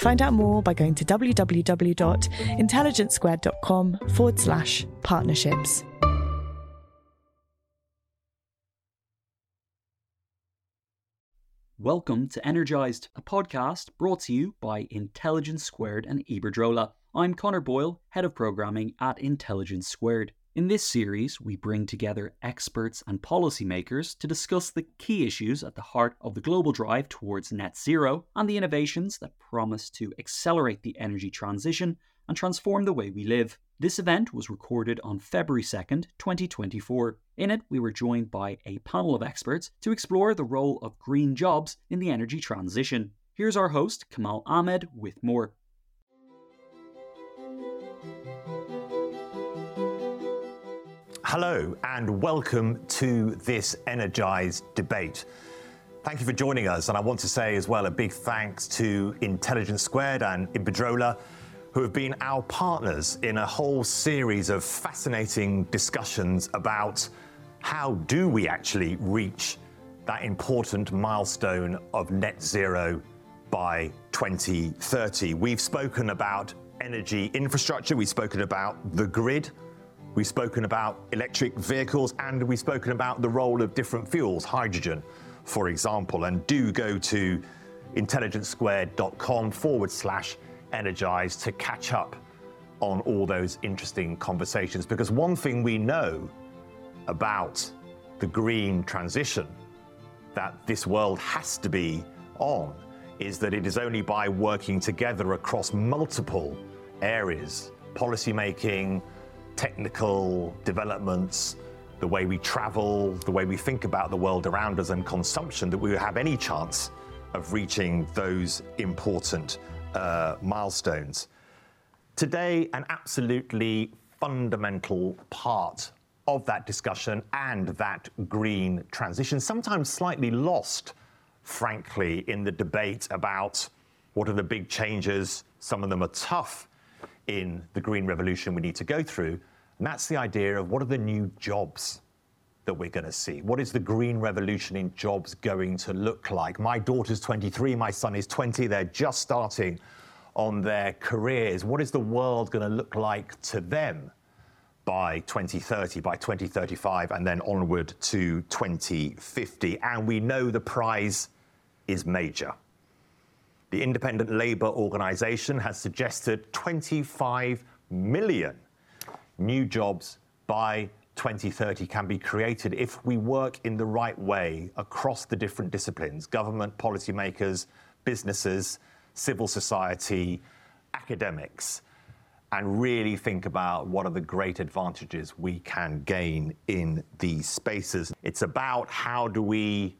Find out more by going to www.intelligencesquared.com forward slash partnerships. Welcome to Energized, a podcast brought to you by Intelligence Squared and Iberdrola. I'm Connor Boyle, Head of Programming at Intelligence Squared. In this series, we bring together experts and policymakers to discuss the key issues at the heart of the global drive towards net zero and the innovations that promise to accelerate the energy transition and transform the way we live. This event was recorded on February 2nd, 2024. In it, we were joined by a panel of experts to explore the role of green jobs in the energy transition. Here's our host, Kamal Ahmed, with more. Hello, and welcome to this Energized debate. Thank you for joining us, and I want to say as well a big thanks to Intelligence Squared and Iberdrola who have been our partners in a whole series of fascinating discussions about how do we actually reach that important milestone of net zero by 2030. We've spoken about energy infrastructure, we've spoken about the grid, we've spoken about electric vehicles, and we've spoken about the role of different fuels, hydrogen, for example. And do go to intelligencesquared.com forward slash energized to catch up on all those interesting conversations. Because one thing we know about the green transition that this world has to be on is that it is only by working together across multiple areas policy making, technical developments, the way we travel, the way we think about the world around us, and consumption that we have any chance of reaching those important uh, milestones. Today, an absolutely fundamental part of that discussion and that green transition, sometimes slightly lost, frankly, in the debate about what are the big changes, some of them are tough in the green revolution we need to go through. And that's the idea of what are the new jobs that we're going to see? What is the green revolution in jobs going to look like? My daughter's 23, my son is 20. They're just starting on their careers. What is the world going to look like to them by 2030, by 2035, and then onward to 2050? And we know the prize is major. The Independent Labour Organisation has suggested 25 million new jobs by 2030 can be created if we work in the right way across the different disciplines government, policymakers, businesses, civil society, academics, and really think about what are the great advantages we can gain in these spaces. It's about how do we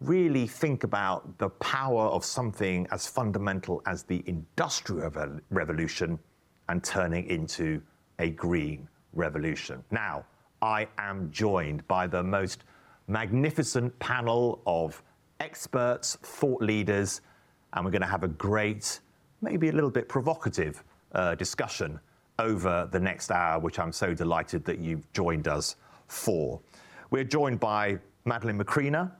really think about the power of something as fundamental as the Industrial Revolution and turning into a green revolution. Now, I am joined by the most magnificent panel of experts, thought leaders, and we're going to have a great, maybe a little bit provocative uh, discussion over the next hour, which I'm so delighted that you've joined us for. We're joined by Madeline McCreanor.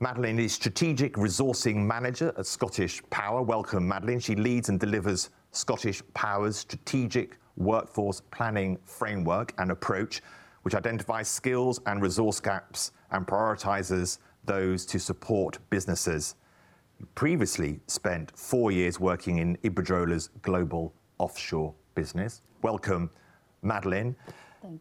Madeline is Strategic Resourcing Manager at Scottish Power. Welcome, Madeline. She leads and delivers Scottish Power's strategic workforce planning framework and approach, which identifies skills and resource gaps and prioritizes those to support businesses. You previously spent four years working in Iberdrola's global offshore business. Welcome, Madeline.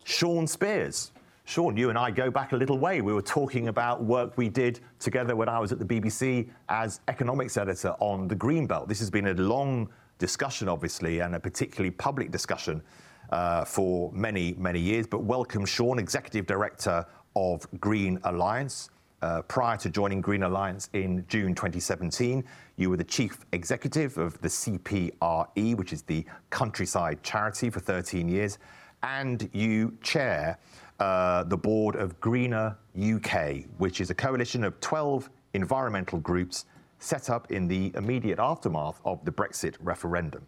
Shaun Spiers. Shaun, you and I go back a little way. We were talking about work we did together when I was at the BBC as economics editor on the Greenbelt. This has been a long discussion, obviously, and a particularly public discussion uh, for many, many years. But welcome, Shaun, Executive Director of Green Alliance. Uh, prior to joining Green Alliance in June 2017, you were the Chief Executive of the CPRE, which is the countryside charity, for 13 years, and you chair uh, the board of Greener UK, which is a coalition of 12 environmental groups set up in the immediate aftermath of the Brexit referendum.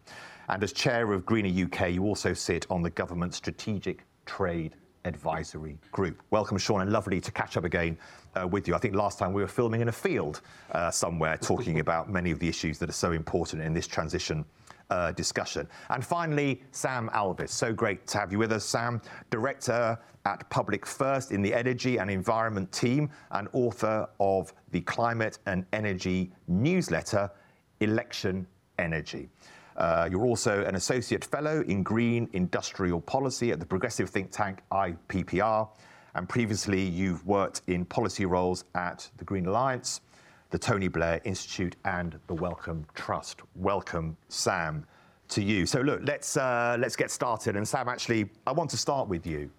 And as chair of Greener UK, you also sit on the government's strategic trade advisory group. Welcome, Shaun, and lovely to catch up again uh, with you. I think last time we were filming in a field uh, somewhere talking about many of the issues that are so important in this transition uh, discussion. And finally, Sam Alvis. So great to have you with us, Sam, Director at Public First in the Energy and Environment team and author of the climate and energy newsletter, Election Energy. Uh, you're also an associate fellow in green industrial policy at the progressive think tank IPPR. And previously, you've worked in policy roles at the Green Alliance, the Tony Blair Institute, and the Wellcome Trust. Welcome, Sam, to you. So, look, let's, uh, let's get started. And, Sam, actually, I want to start with you.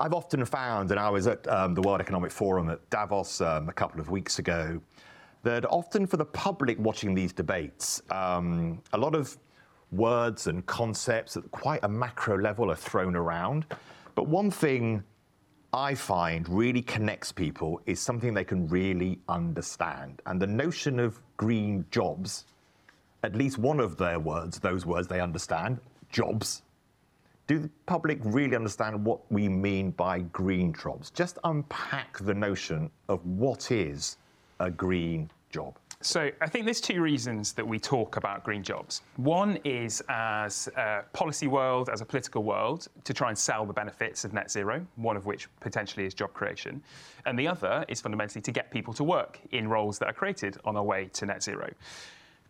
I've often found, and I was at um, the World Economic Forum at Davos um, a couple of weeks ago, that often for the public watching these debates, um, a lot of words and concepts at quite a macro level are thrown around. But one thing I find really connects people is something they can really understand. And the notion of green jobs, at least one of their words, those words they understand, jobs. Do the public really understand what we mean by green jobs? Just unpack the notion of what is a green job. So I think there's two reasons that we talk about green jobs. One is as a policy world, as a political world, to try and sell the benefits of net zero, one of which potentially is job creation. And the other is fundamentally to get people to work in roles that are created on our way to net zero.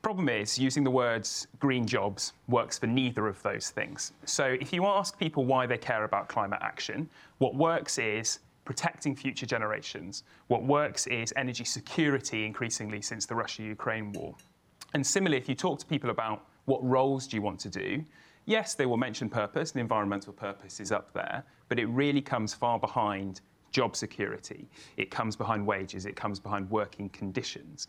Problem is, using the words green jobs works for neither of those things. So if you ask people why they care about climate action, what works is protecting future generations. What works is energy security increasingly since the Russia Ukraine war. And similarly, if you talk to people about what roles do you want to do, yes, they will mention purpose, the environmental purpose is up there, but it really comes far behind job security. It comes behind wages, it comes behind working conditions.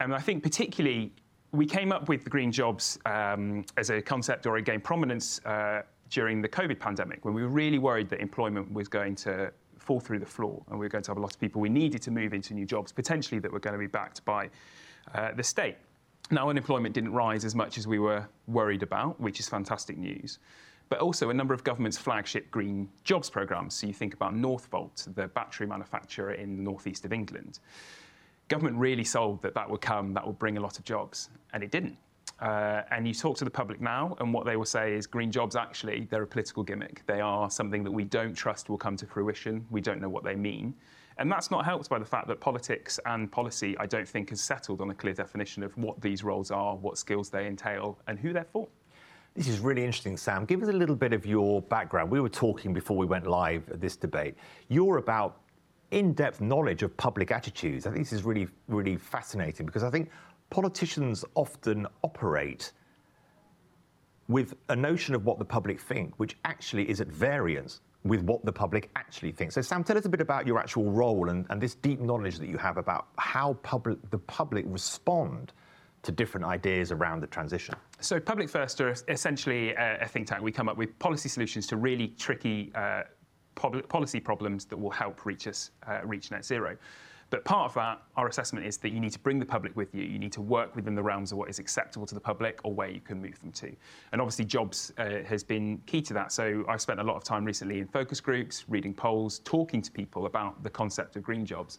And I think, particularly, we came up with the green jobs um, as a concept or it gained prominence uh, during the COVID pandemic when we were really worried that employment was going to fall through the floor, and we were going to have a lot of people we needed to move into new jobs, potentially that were going to be backed by uh, the state. Now, unemployment didn't rise as much as we were worried about, which is fantastic news. But also a number of government's flagship green jobs programmes. So you think about Northvolt, the battery manufacturer in the northeast of England. Government really sold that that would come, that would bring a lot of jobs, and it didn't. Uh, and you talk to the public now, and what they will say is green jobs actually, they're a political gimmick. They are something that we don't trust will come to fruition. We don't know what they mean. And that's not helped by the fact that politics and policy, I don't think, has settled on a clear definition of what these roles are, what skills they entail, and who they're for. This is really interesting, Sam. Give us a little bit of your background. We were talking before we went live at this debate. You're about in depth knowledge of public attitudes. I think this is really, really fascinating because I think politicians often operate with a notion of what the public think, which actually is at variance with what the public actually thinks. So, Sam, tell us a bit about your actual role and, and this deep knowledge that you have about how public, the public respond to different ideas around the transition. So, Public First are essentially a, think tank. We come up with policy solutions to really tricky uh, policy problems that will help reach us uh, reach net zero. But part of that, our assessment is that you need to bring the public with you. You need to work within the realms of what is acceptable to the public or where you can move them to. And obviously, jobs uh, has been key to that. So I've spent a lot of time recently in focus groups, reading polls, talking to people about the concept of green jobs.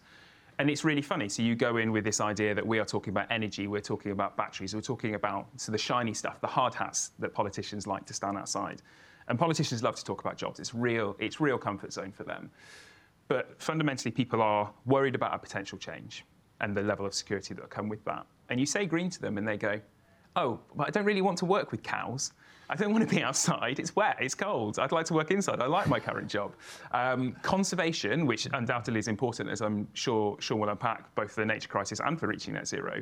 And it's really funny. So you go in with this idea that we are talking about energy, we're talking about batteries, we're talking about so the shiny stuff, the hard hats that politicians like to stand outside. And politicians love to talk about jobs. It's real, it's real comfort zone for them. But fundamentally, people are worried about a potential change and the level of security that will come with that. And you say green to them, and they go, Oh, but I don't really want to work with cows. I don't want to be outside. It's wet, it's cold. I'd like to work inside. I like my current job. Um, conservation, which undoubtedly is important, as I'm sure Shaun will unpack, both for the nature crisis and for reaching net zero,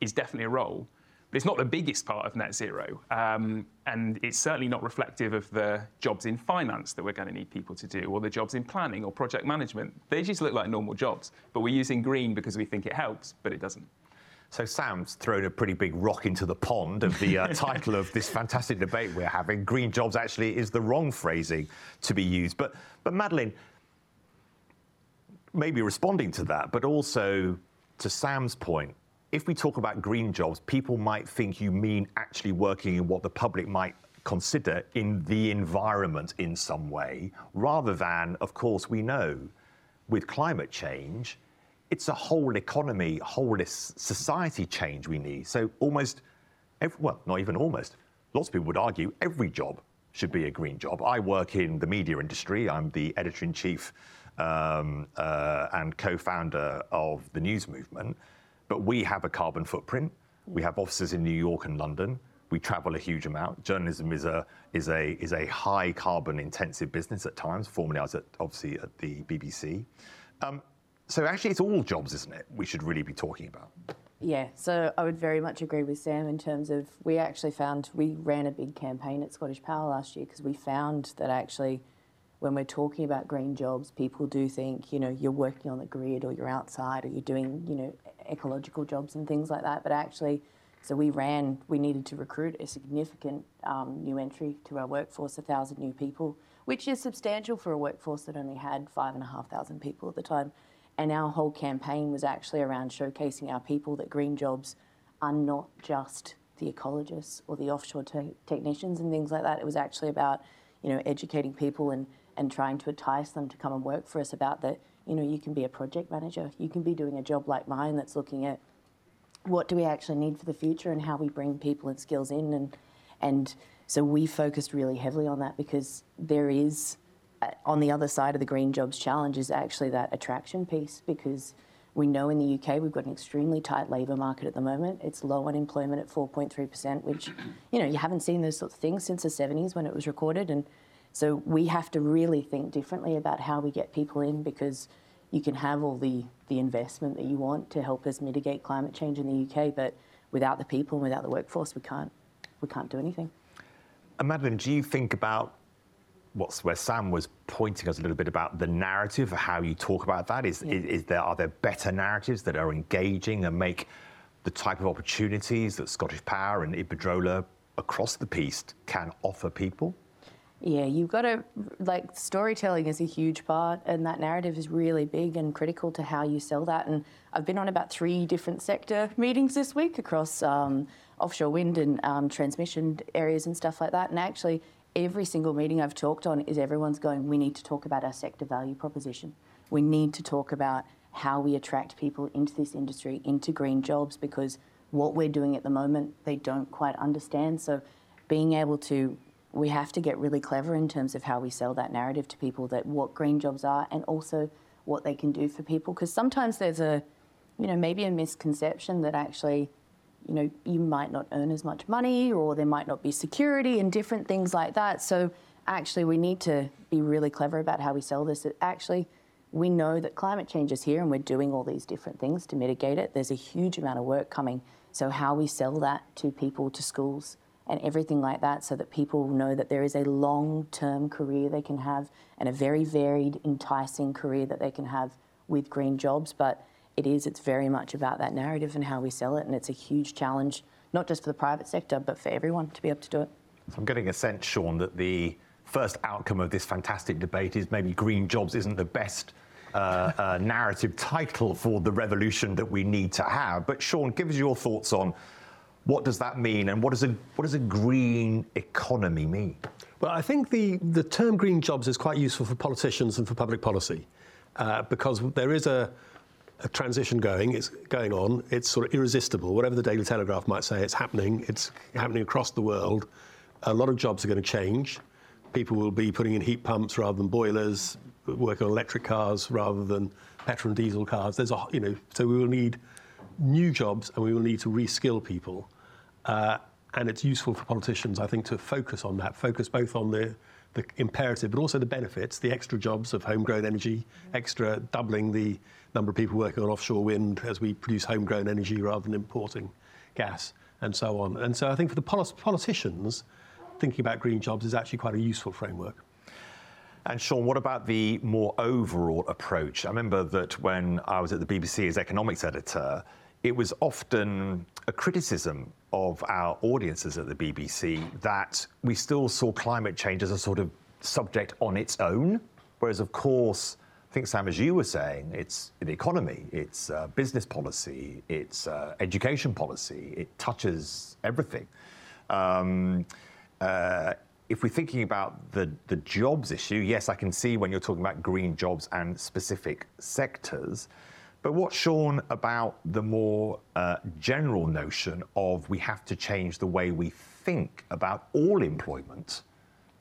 is definitely a role but it's not the biggest part of net zero. Um, and it's certainly not reflective of the jobs in finance that we're going to need people to do, or the jobs in planning or project management. They just look like normal jobs, but we're using green because we think it helps, but it doesn't. So Sam's thrown a pretty big rock into the pond of the uh, title of this fantastic debate we're having. Green jobs actually is the wrong phrasing to be used. But, but Madeline, maybe responding to that, but also to Sam's point, if we talk about green jobs, people might think you mean actually working in what the public might consider in the environment in some way, rather than, of course, we know with climate change, it's a whole economy, whole society change we need. So almost, every, well, not even almost, lots of people would argue every job should be a green job. I work in the media industry. I'm the editor in chief um, uh, and co-founder of the News Movement. But we have a carbon footprint. We have offices in New York and London. We travel a huge amount. Journalism is a is a is a high carbon intensive business at times. Formerly, I was at, obviously at the BBC. Um, so actually, it's all jobs, isn't it? We should really be talking about. Yeah, so I would very much agree with Sam in terms of we actually found we ran a big campaign at Scottish Power last year because we found that actually when we're talking about green jobs, people do think, you know, you're working on the grid or you're outside or you're doing, you know, ecological jobs and things like that. But actually, so we ran, we needed to recruit a significant um, new entry to our workforce, a thousand new people, which is substantial for a workforce that only had five and a half thousand people at the time. And our whole campaign was actually around showcasing our people that green jobs are not just the ecologists or the offshore te- technicians and things like that. It was actually about, you know, educating people and and trying to entice them to come and work for us about that, you know, you can be a project manager, you can be doing a job like mine that's looking at what do we actually need for the future and how we bring people and skills in. And and so we focused really heavily on that because there is uh, on the other side of the green jobs challenge is actually that attraction piece because we know in the UK we've got an extremely tight labour market at the moment. It's low unemployment at 4.3%, which you know you haven't seen those sorts of things since the 70s when it was recorded, and so we have to really think differently about how we get people in because you can have all the, the investment that you want to help us mitigate climate change in the UK, but without the people and without the workforce, we can't, we can't do anything. And Madeline, do you think about what's where Sam was pointing us a little bit about the narrative, of how you talk about that? Is, yeah. is, is there are there better narratives that are engaging and make the type of opportunities that Scottish Power and Iberdrola across the piece can offer people? Yeah, you've got to, like, storytelling is a huge part, and that narrative is really big and critical to how you sell that. And I've been on about three different sector meetings this week across um, offshore wind and um, transmission areas and stuff like that. And actually, every single meeting I've talked on is everyone's going, we need to talk about our sector value proposition. We need to talk about how we attract people into this industry, into green jobs, because what we're doing at the moment, they don't quite understand. So being able to we have to get really clever in terms of how we sell that narrative to people that what green jobs are and also what they can do for people. Because sometimes there's a you know maybe a misconception that actually you know you might not earn as much money or there might not be security and different things like that. So actually we need to be really clever about how we sell this. It actually we know that climate change is here and we're doing all these different things to mitigate it. There's a huge amount of work coming. So how we sell that to people to schools and everything like that so that people know that there is a long term career they can have and a very varied, enticing career that they can have with green jobs. But it is, it's very much about that narrative and how we sell it. And it's a huge challenge, not just for the private sector, but for everyone to be able to do it. So I'm getting a sense, Shaun, that the first outcome of this fantastic debate is maybe green jobs isn't the best uh, uh, narrative title for the revolution that we need to have. But Shaun, give us your thoughts on what does that mean, and what does a what does a green economy mean? Well, I think the, the term green jobs is quite useful for politicians and for public policy uh, because there is a, a, transition going, it's going on, it's sort of irresistible. Whatever the Daily Telegraph might say, it's happening, it's happening across the world. A lot of jobs are going to change. People will be putting in heat pumps rather than boilers, working on electric cars rather than petrol and diesel cars. There's a, you know, so we will need new jobs and we will need to reskill people. Uh, and it's useful for politicians, I think, to focus on that, focus both on the, the imperative, but also the benefits, the extra jobs of homegrown energy, extra doubling the number of people working on offshore wind as we produce homegrown energy rather than importing gas, and so on. And so I think for the politicians, thinking about green jobs is actually quite a useful framework. And Shaun, what about the more overall approach? I remember that when I was at the BBC as economics editor, it was often a criticism of our audiences at the BBC that we still saw climate change as a sort of subject on its own, whereas, of course, I think, Sam, as you were saying, it's the economy, it's uh, business policy, it's uh, education policy, it touches everything. Um, uh, if we're thinking about the, the jobs issue, yes, I can see when you're talking about green jobs and specific sectors. But what, Shaun, about the more uh, general notion of we have to change the way we think about all employment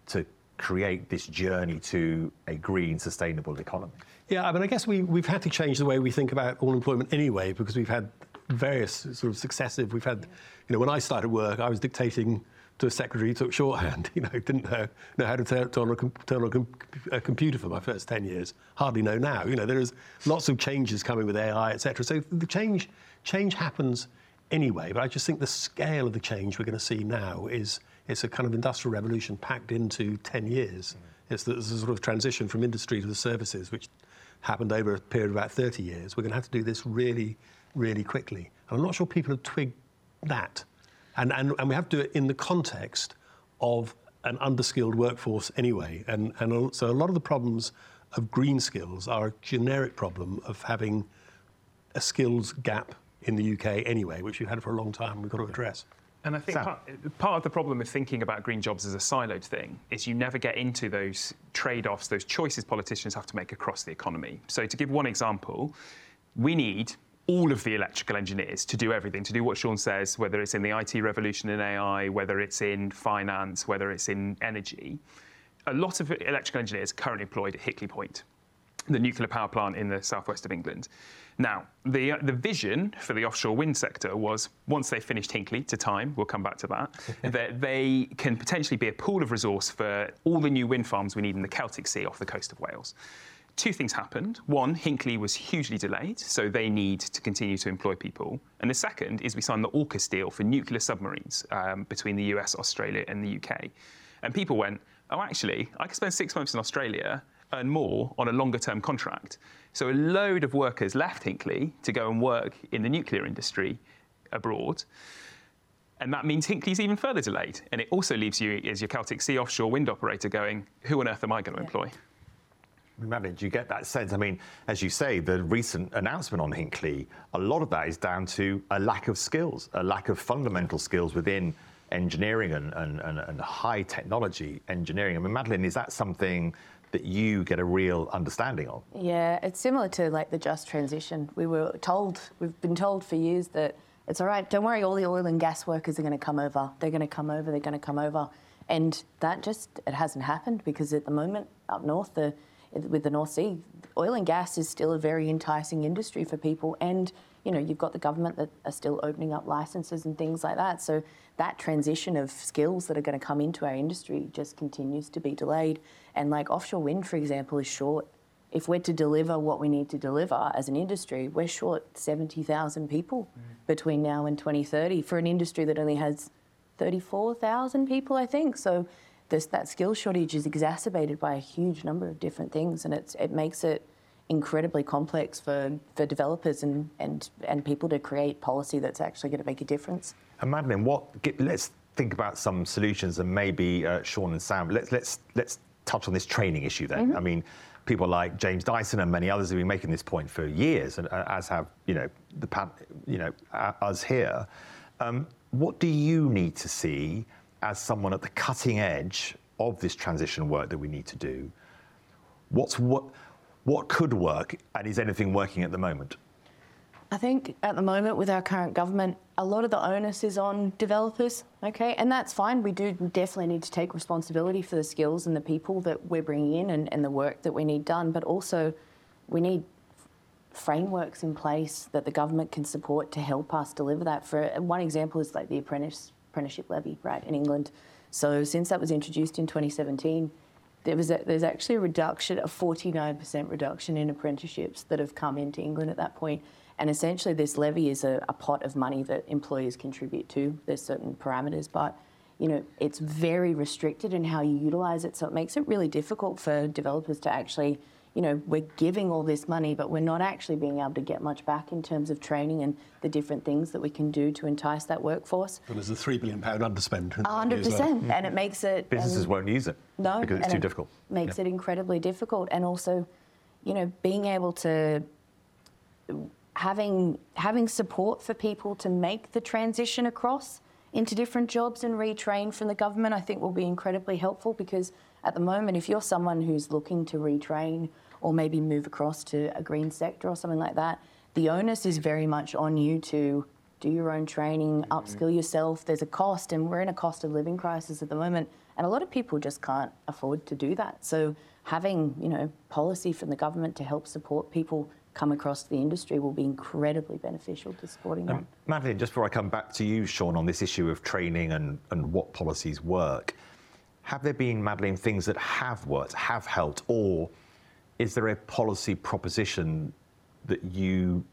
to create this journey to a green, sustainable economy? Yeah, I mean, I guess we, we've had to change the way we think about all employment anyway, because we've had various sort of successive, we've had, you know, when I started work, I was dictating to a secretary who took shorthand. You know, didn't know, know how to turn, turn, on, a, turn on a, computer for my first 10 years. Hardly know now. You know, there is lots of changes coming with AI, etc. So the change, change happens anyway. But I just think the scale of the change we're going to see now is it's a kind of industrial revolution packed into 10 years. Mm. It's the, the sort of transition from industry to the services, which happened over a period of about 30 years. We're going to have to do this really, really quickly. And I'm not sure people have twigged that. And, and, and we have to do it in the context of an underskilled workforce anyway. And, and so a lot of the problems of green skills are a generic problem of having a skills gap in the UK anyway, which we've had for a long time. We've got to address. And I think part, part, of the problem of thinking about green jobs as a siloed thing is you never get into those trade offs, those choices politicians have to make across the economy. So, to give one example, we need all of the electrical engineers to do everything, to do what Shaun says, whether it's in the IT revolution in AI, whether it's in finance, whether it's in energy. A lot of electrical engineers are currently employed at Hinkley Point, the nuclear power plant in the southwest of England. Now, the, the vision for the offshore wind sector was once they finished Hinkley to time, we'll come back to that, that they can potentially be a pool of resource for all the new wind farms we need in the Celtic Sea off the coast of Wales two things happened. One, Hinkley was hugely delayed, so they need to continue to employ people. And the second is we signed the AUKUS deal for nuclear submarines um, between the US, Australia, and the UK. And people went, oh, actually, I could spend six months in Australia, earn more on a longer term contract. So a load of workers left Hinkley to go and work in the nuclear industry abroad. And that means Hinkley's even further delayed. And it also leaves you, as your Celtic Sea offshore wind operator, going, who on earth am I going to yeah. employ? Manage, you get that sense. I mean, as you say, the recent announcement on Hinkley, a lot of that is down to a lack of skills, a lack of fundamental skills within engineering and, and, and, and high technology engineering. I mean, Madeline, is that something that you get a real understanding of? Yeah, it's similar to like the just transition. We were told, we've been told for years that it's all right, don't worry, all the oil and gas workers are going to come over. They're going to come over, they're going to come over. And that just, it hasn't happened because at the moment up north, the with the North Sea, oil and gas is still a very enticing industry for people. And, you know, you've got the government that are still opening up licenses and things like that. So that transition of skills that are going to come into our industry just continues to be delayed. And like offshore wind, for example, is short. If we're to deliver what we need to deliver as an industry, we're short 70,000 people mm. between now and 2030 for an industry that only has 34,000 people, I think. So this, that skill shortage is exacerbated by a huge number of different things, and it's, it makes it incredibly complex for, for developers and, and, and people to create policy that's actually going to make a difference. And Madeline, what, let's think about some solutions, and maybe uh, Shaun and Sam, let's, let's, let's touch on this training issue then. Mm-hmm. I mean, people like James Dyson and many others have been making this point for years, and uh, as have you know the you know us here. Um, what do you need to see as someone at the cutting edge of this transition work that we need to do? What's what what could work, and is anything working at the moment? I think at the moment with our current government, a lot of the onus is on developers, okay? And that's fine. We do definitely need to take responsibility for the skills and the people that we're bringing in and, and the work that we need done, but also we need frameworks in place that the government can support to help us deliver that. For one example is like the apprentice, apprenticeship levy, right, in England. So since that was introduced in 2017, there was a, there's actually a reduction, a 49% reduction in apprenticeships that have come into England at that point. And essentially, this levy is a, a pot of money that employers contribute to. There's certain parameters, but you know, it's very restricted in how you utilise it. So it makes it really difficult for developers to actually, you know, we're giving all this money, but we're not actually being able to get much back in terms of training and the different things that we can do to entice that workforce. And there's a three billion pound underspend. hundred percent, and it makes it businesses um, won't use it. No, because it's too difficult. Makes yeah. it incredibly difficult, and also, you know, being able to having having support for people to make the transition across into different jobs and retrain from the government, I think will be incredibly helpful because at the moment, if you're someone who's looking to retrain or maybe move across to a green sector or something like that, the onus is very much on you to do your own training, mm-hmm. upskill yourself. There's a cost, and we're in a cost of living crisis at the moment, and a lot of people just can't afford to do that. So having, you know, policy from the government to help support people come across the industry will be incredibly beneficial to supporting um, that. Madeline, just before I come back to you, Shaun, on this issue of training and, and what policies work, have there been, Madeline, things that have worked, have helped, or is there a policy proposition that you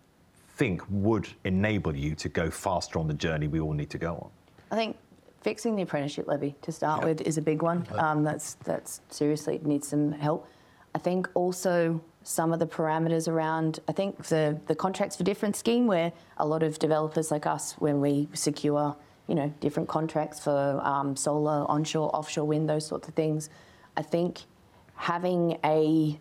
think would enable you to go faster on the journey we all need to go on? I think fixing the apprenticeship levy to start yep. with is a big one. Um, that's that's seriously needs some help. I think also some of the parameters around, I think, the, the contracts for difference scheme, where a lot of developers like us, when we secure, you know, different contracts for um, solar, onshore, offshore wind, those sorts of things, I think having a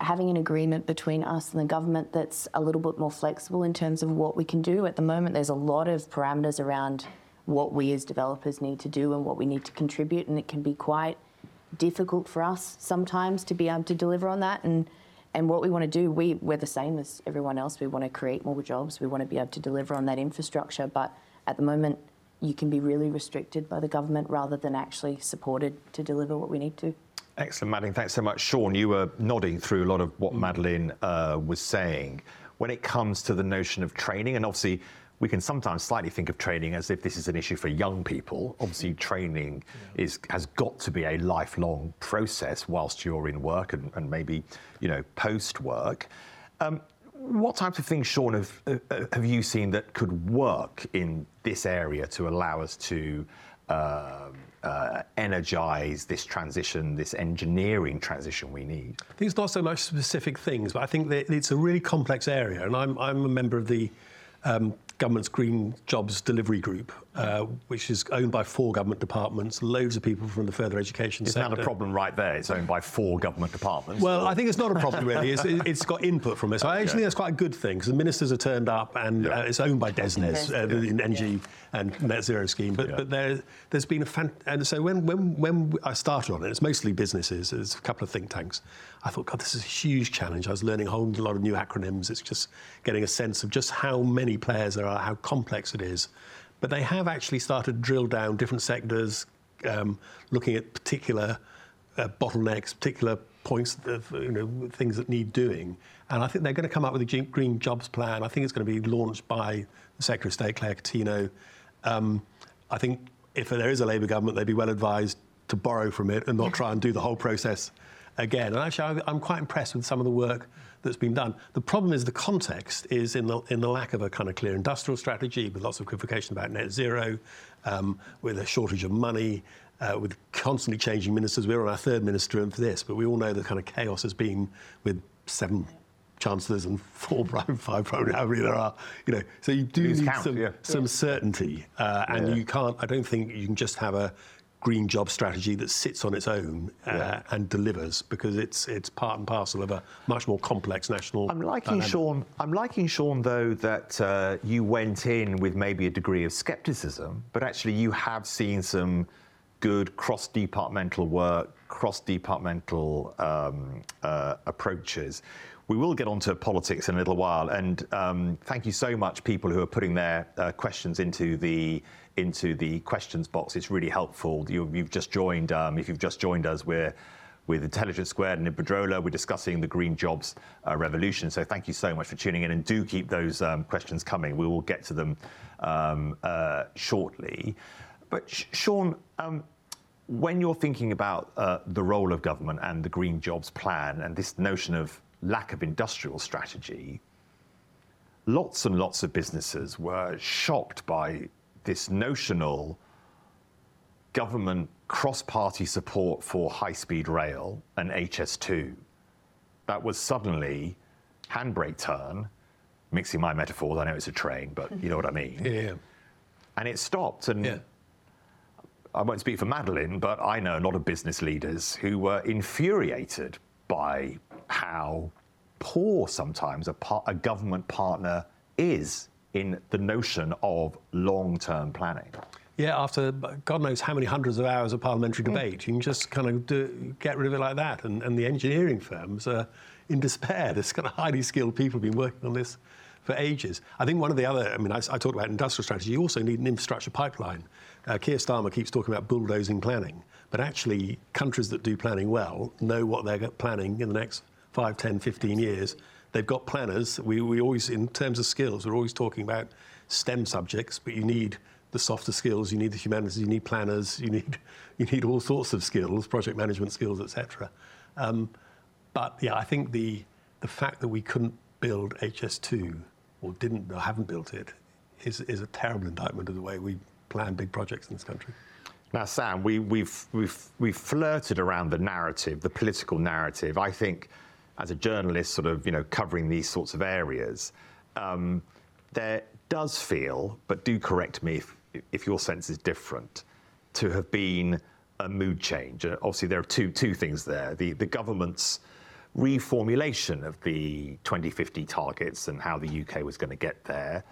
having an agreement between us and the government that's a little bit more flexible in terms of what we can do. At the moment, there's a lot of parameters around what we as developers need to do and what we need to contribute, and it can be quite difficult for us sometimes to be able to deliver on that. And and what we want to do, we, we're the same as everyone else. We want to create more jobs. We want to be able to deliver on that infrastructure. But at the moment, you can be really restricted by the government rather than actually supported to deliver what we need to. Excellent, Madeline. Thanks so much. Shaun, you were nodding through a lot of what Madeline uh, was saying. When it comes to the notion of training, and obviously we can sometimes slightly think of training as if this is an issue for young people. Obviously, training yeah. is has got to be a lifelong process whilst you're in work and, and maybe you know post work. Um, what types of things, Shaun, have, uh, have you seen that could work in this area to allow us to uh, uh, energize this transition, this engineering transition we need? I think it's not so much specific things, but I think that it's a really complex area. And I'm, I'm a member of the um, government's Green Jobs Delivery Group, uh, which is owned by four government departments, loads of people from the further education it's sector. It's not a problem right there. It's owned by four government departments. Well, I think it's not a problem really. It's, it's got input from us. I actually think that's quite a good thing because the ministers are turned up and yeah. uh, it's owned by DESNZ, uh, the yeah. energy yeah. and net zero scheme. But, but there, has been a fan- and so when, when when I started on it, it's mostly businesses. There's a couple of think tanks. I thought, God, this is a huge challenge. I was learning a whole lot of new acronyms. It's just getting a sense of just how many players there are, how complex it is. But they have actually started to drill down different sectors, um, looking at particular uh, bottlenecks, particular points of you know things that need doing. And I think they're going to come up with a green jobs plan. I think it's going to be launched by the Secretary of State Claire Coutinho. Um, I think if there is a Labour government, they'd be well advised to borrow from it and not try and do the whole process again. And actually, I'm quite impressed with some of the work that's been done. The problem is the context is in the, in the lack of a kind of clear industrial strategy with lots of equivocation about net zero, um, with a shortage of money, uh, with constantly changing ministers. We're on our third minister for this, but we all know the kind of chaos has been with seven chancellors and four prime, five prime, however many there are. You know, so you do need count, some, yeah. some certainty, uh, and yeah. you can't. I don't think you can just have a green job strategy that sits on its own uh, yeah. and delivers because it's it's part and parcel of a much more complex national. I'm liking dynamic. Shaun. I'm liking Shaun though that uh, you went in with maybe a degree of scepticism, but actually you have seen some good cross-departmental work, cross-departmental um, uh, approaches. We will get onto politics in a little while, and um, thank you so much, people who are putting their uh, questions into the into the questions box. It's really helpful. You, have just joined. Um, if you've just joined us, we're with Intelligence Squared and Iberdrola. We're discussing the green jobs uh, revolution. So thank you so much for tuning in, and do keep those um, questions coming. We will get to them um, uh, shortly. But Shaun, um, when you're thinking about uh, the role of government and the green jobs plan and this notion of lack of industrial strategy, lots and lots of businesses were shocked by this notional government cross party support for high speed rail and HS2. That was suddenly handbrake turn, mixing my metaphors. I know it's a train, but you know what I mean. Yeah. And it stopped. And yeah. I won't speak for Madeline, but I know a lot of business leaders who were infuriated by how poor sometimes a, par- a government partner is in the notion of long term planning. Yeah, after God knows how many hundreds of hours of parliamentary hmm. debate, mm. you can just kind of do, get rid of it like that. And, and the engineering firms are in despair. There's kind of highly skilled people who've been working on this for ages. I think one of the other, I mean, I, I talked about industrial strategy, you also need an infrastructure pipeline. Uh, Keir Starmer keeps talking about bulldozing planning, but actually, countries that do planning well know what they're planning in the next 5, 10, 15 years. They've got planners. We, we always, in terms of skills, we're always talking about STEM subjects, but you need the softer skills, you need the humanities, you need planners, you need, you need all sorts of skills, project management skills, etc. Um, but yeah, I think the, the fact that we couldn't build HS2 or didn't or haven't built it is, is a terrible indictment of the way we plan big projects in this country. Now, Sam, we, we've, we've, we've flirted around the narrative, the political narrative. I think as a journalist, sort of, you know, covering these sorts of areas, um, there does feel, but do correct me if, if your sense is different, to have been a mood change. Obviously, there are two, two things there. The, the government's reformulation of the 2050 targets and how the UK was going to get there.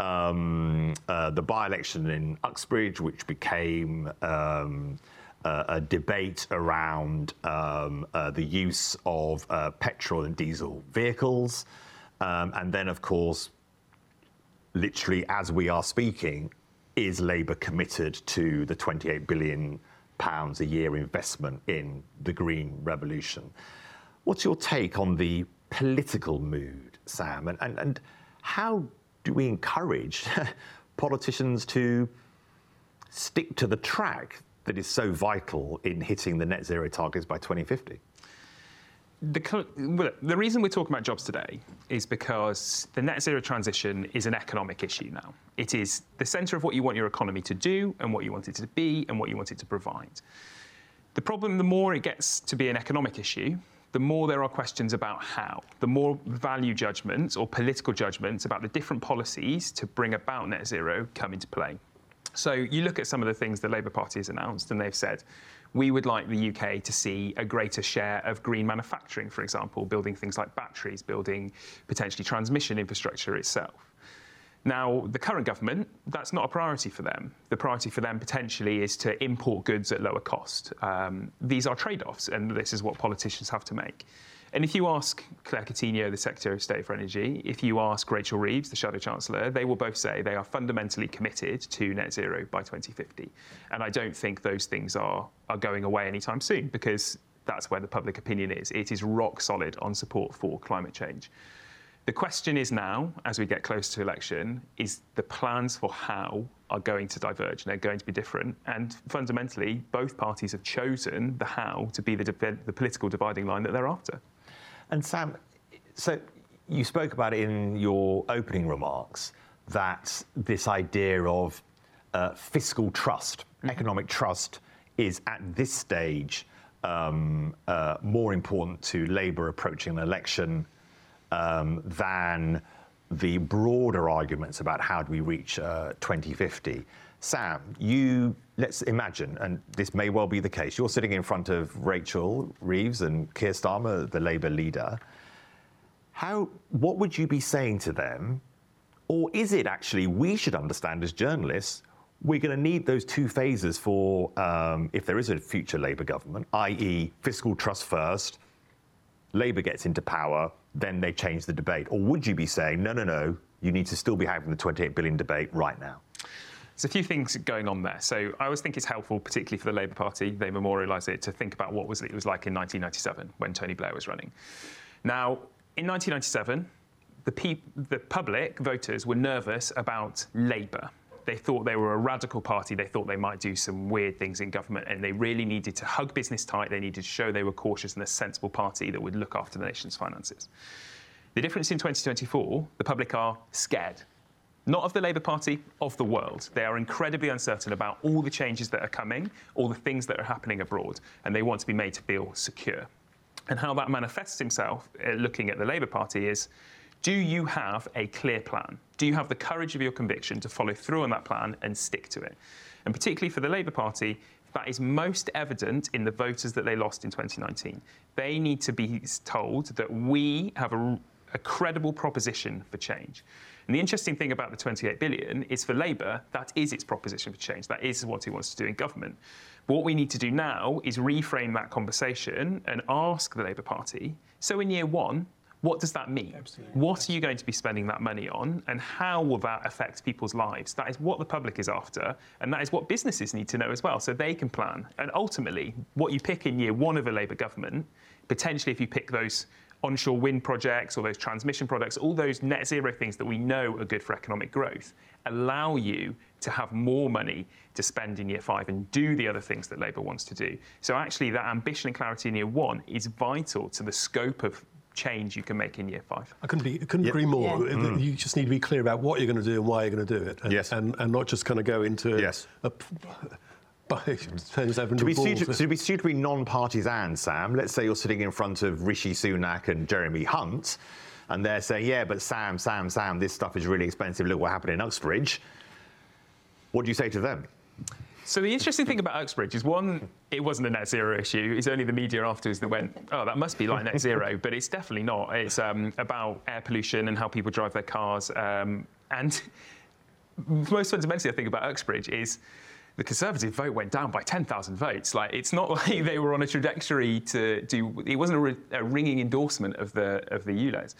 Um, uh, the by election in Uxbridge, which became um, uh, a debate around um, uh, the use of uh, petrol and diesel vehicles. Um, and then, of course, literally as we are speaking, is Labour committed to the 28 billion pounds a year investment in the green revolution? What's your take on the political mood, Sam? And, and, and how do we encourage politicians to stick to the track that is so vital in hitting the net zero targets by 2050? The, well, the, reason we're talking about jobs today is because the net zero transition is an economic issue now. It is the centre of what you want your economy to do and what you want it to be and what you want it to provide. The problem, the more it gets to be an economic issue, the more there are questions about how, the more value judgments or political judgments about the different policies to bring about net zero come into play. So you look at some of the things the Labour Party has announced, and they've said, we would like the UK to see a greater share of green manufacturing, for example, building things like batteries, building potentially transmission infrastructure itself. Now, the current government, that's not a priority for them. The priority for them potentially is to import goods at lower cost. Um, these are trade offs, and this is what politicians have to make. And if you ask Claire Coutinho, the Secretary of State for Energy, if you ask Rachel Reeves, the Shadow Chancellor, they will both say they are fundamentally committed to net zero by 2050. And I don't think those things are, are going away anytime soon because that's where the public opinion is. It is rock solid on support for climate change. The question is now, as we get close to election, is the plans for how are going to diverge and they're going to be different. And fundamentally, both parties have chosen the how to be the, the political dividing line that they're after. And Sam, so you spoke about it in your opening remarks that this idea of uh, fiscal trust, mm-hmm. economic trust, is at this stage um, uh, more important to Labour approaching an election um, than the broader arguments about how do we reach uh, 2050. Sam, you let's imagine, and this may well be the case. You're sitting in front of Rachel Reeves and Keir Starmer, the Labour leader. How? What would you be saying to them? Or is it actually we should understand as journalists we're going to need those two phases for um, if there is a future Labour government, i.e., fiscal trust first, Labour gets into power, then they change the debate? Or would you be saying, no, no, no, you need to still be having the 28 billion debate right now? There's a few things going on there. So I always think it's helpful, particularly for the Labour Party, they memorialise it, to think about what was it was like in 1997 when Tony Blair was running. Now, in 1997, the, the public voters were nervous about Labour. They thought they were a radical party. They thought they might do some weird things in government, and they really needed to hug business tight. They needed to show they were cautious and a sensible party that would look after the nation's finances. The difference in 2024, the public are scared. Not of the Labour Party, of the world. They are incredibly uncertain about all the changes that are coming, all the things that are happening abroad, and they want to be made to feel secure. And how that manifests himself, uh, looking at the Labour Party, is do you have a clear plan? Do you have the courage of your conviction to follow through on that plan and stick to it? And particularly for the Labour Party, that is most evident in the voters that they lost in 2019. They need to be told that we have a, a credible proposition for change. And the interesting thing about the 28 billion is for Labour, that is its proposition for change. That is what he wants to do in government. But what we need to do now is reframe that conversation and ask the Labour Party so in year one, what does that mean? Absolutely. What are you going to be spending that money on, and how will that affect people's lives? That is what the public is after, and that is what businesses need to know as well, so they can plan. And ultimately, what you pick in year one of a Labour government, potentially if you pick those onshore wind projects or those transmission products, all those net zero things that we know are good for economic growth, allow you to have more money to spend in year five and do the other things that Labour wants to do. So actually, that ambition and clarity in year one is vital to the scope of change you can make in year five. I couldn't, be, couldn't yep. agree more. Yeah. Mm. You just need to be clear about what you're going to do and why you're going to do it. And, yes. and, and not just kind of go into yes. a, to be, suited, to be suitably non-partisan, Sam, let's say you're sitting in front of Rishi Sunak and Jeremy Hunt, and they're saying, yeah, but Sam, Sam, Sam, this stuff is really expensive. Look what happened in Uxbridge. What do you say to them? So the interesting thing about Uxbridge is one, it wasn't a net zero issue. It's only the media afterwards that went, oh, that must be like net zero, but it's definitely not. It's um, about air pollution and how people drive their cars. Um, and most fundamentally, I think about Uxbridge is the Conservative vote went down by 10,000 votes. Like it's not like they were on a trajectory to do. It wasn't a, re, a ringing endorsement of the of the ULEZ.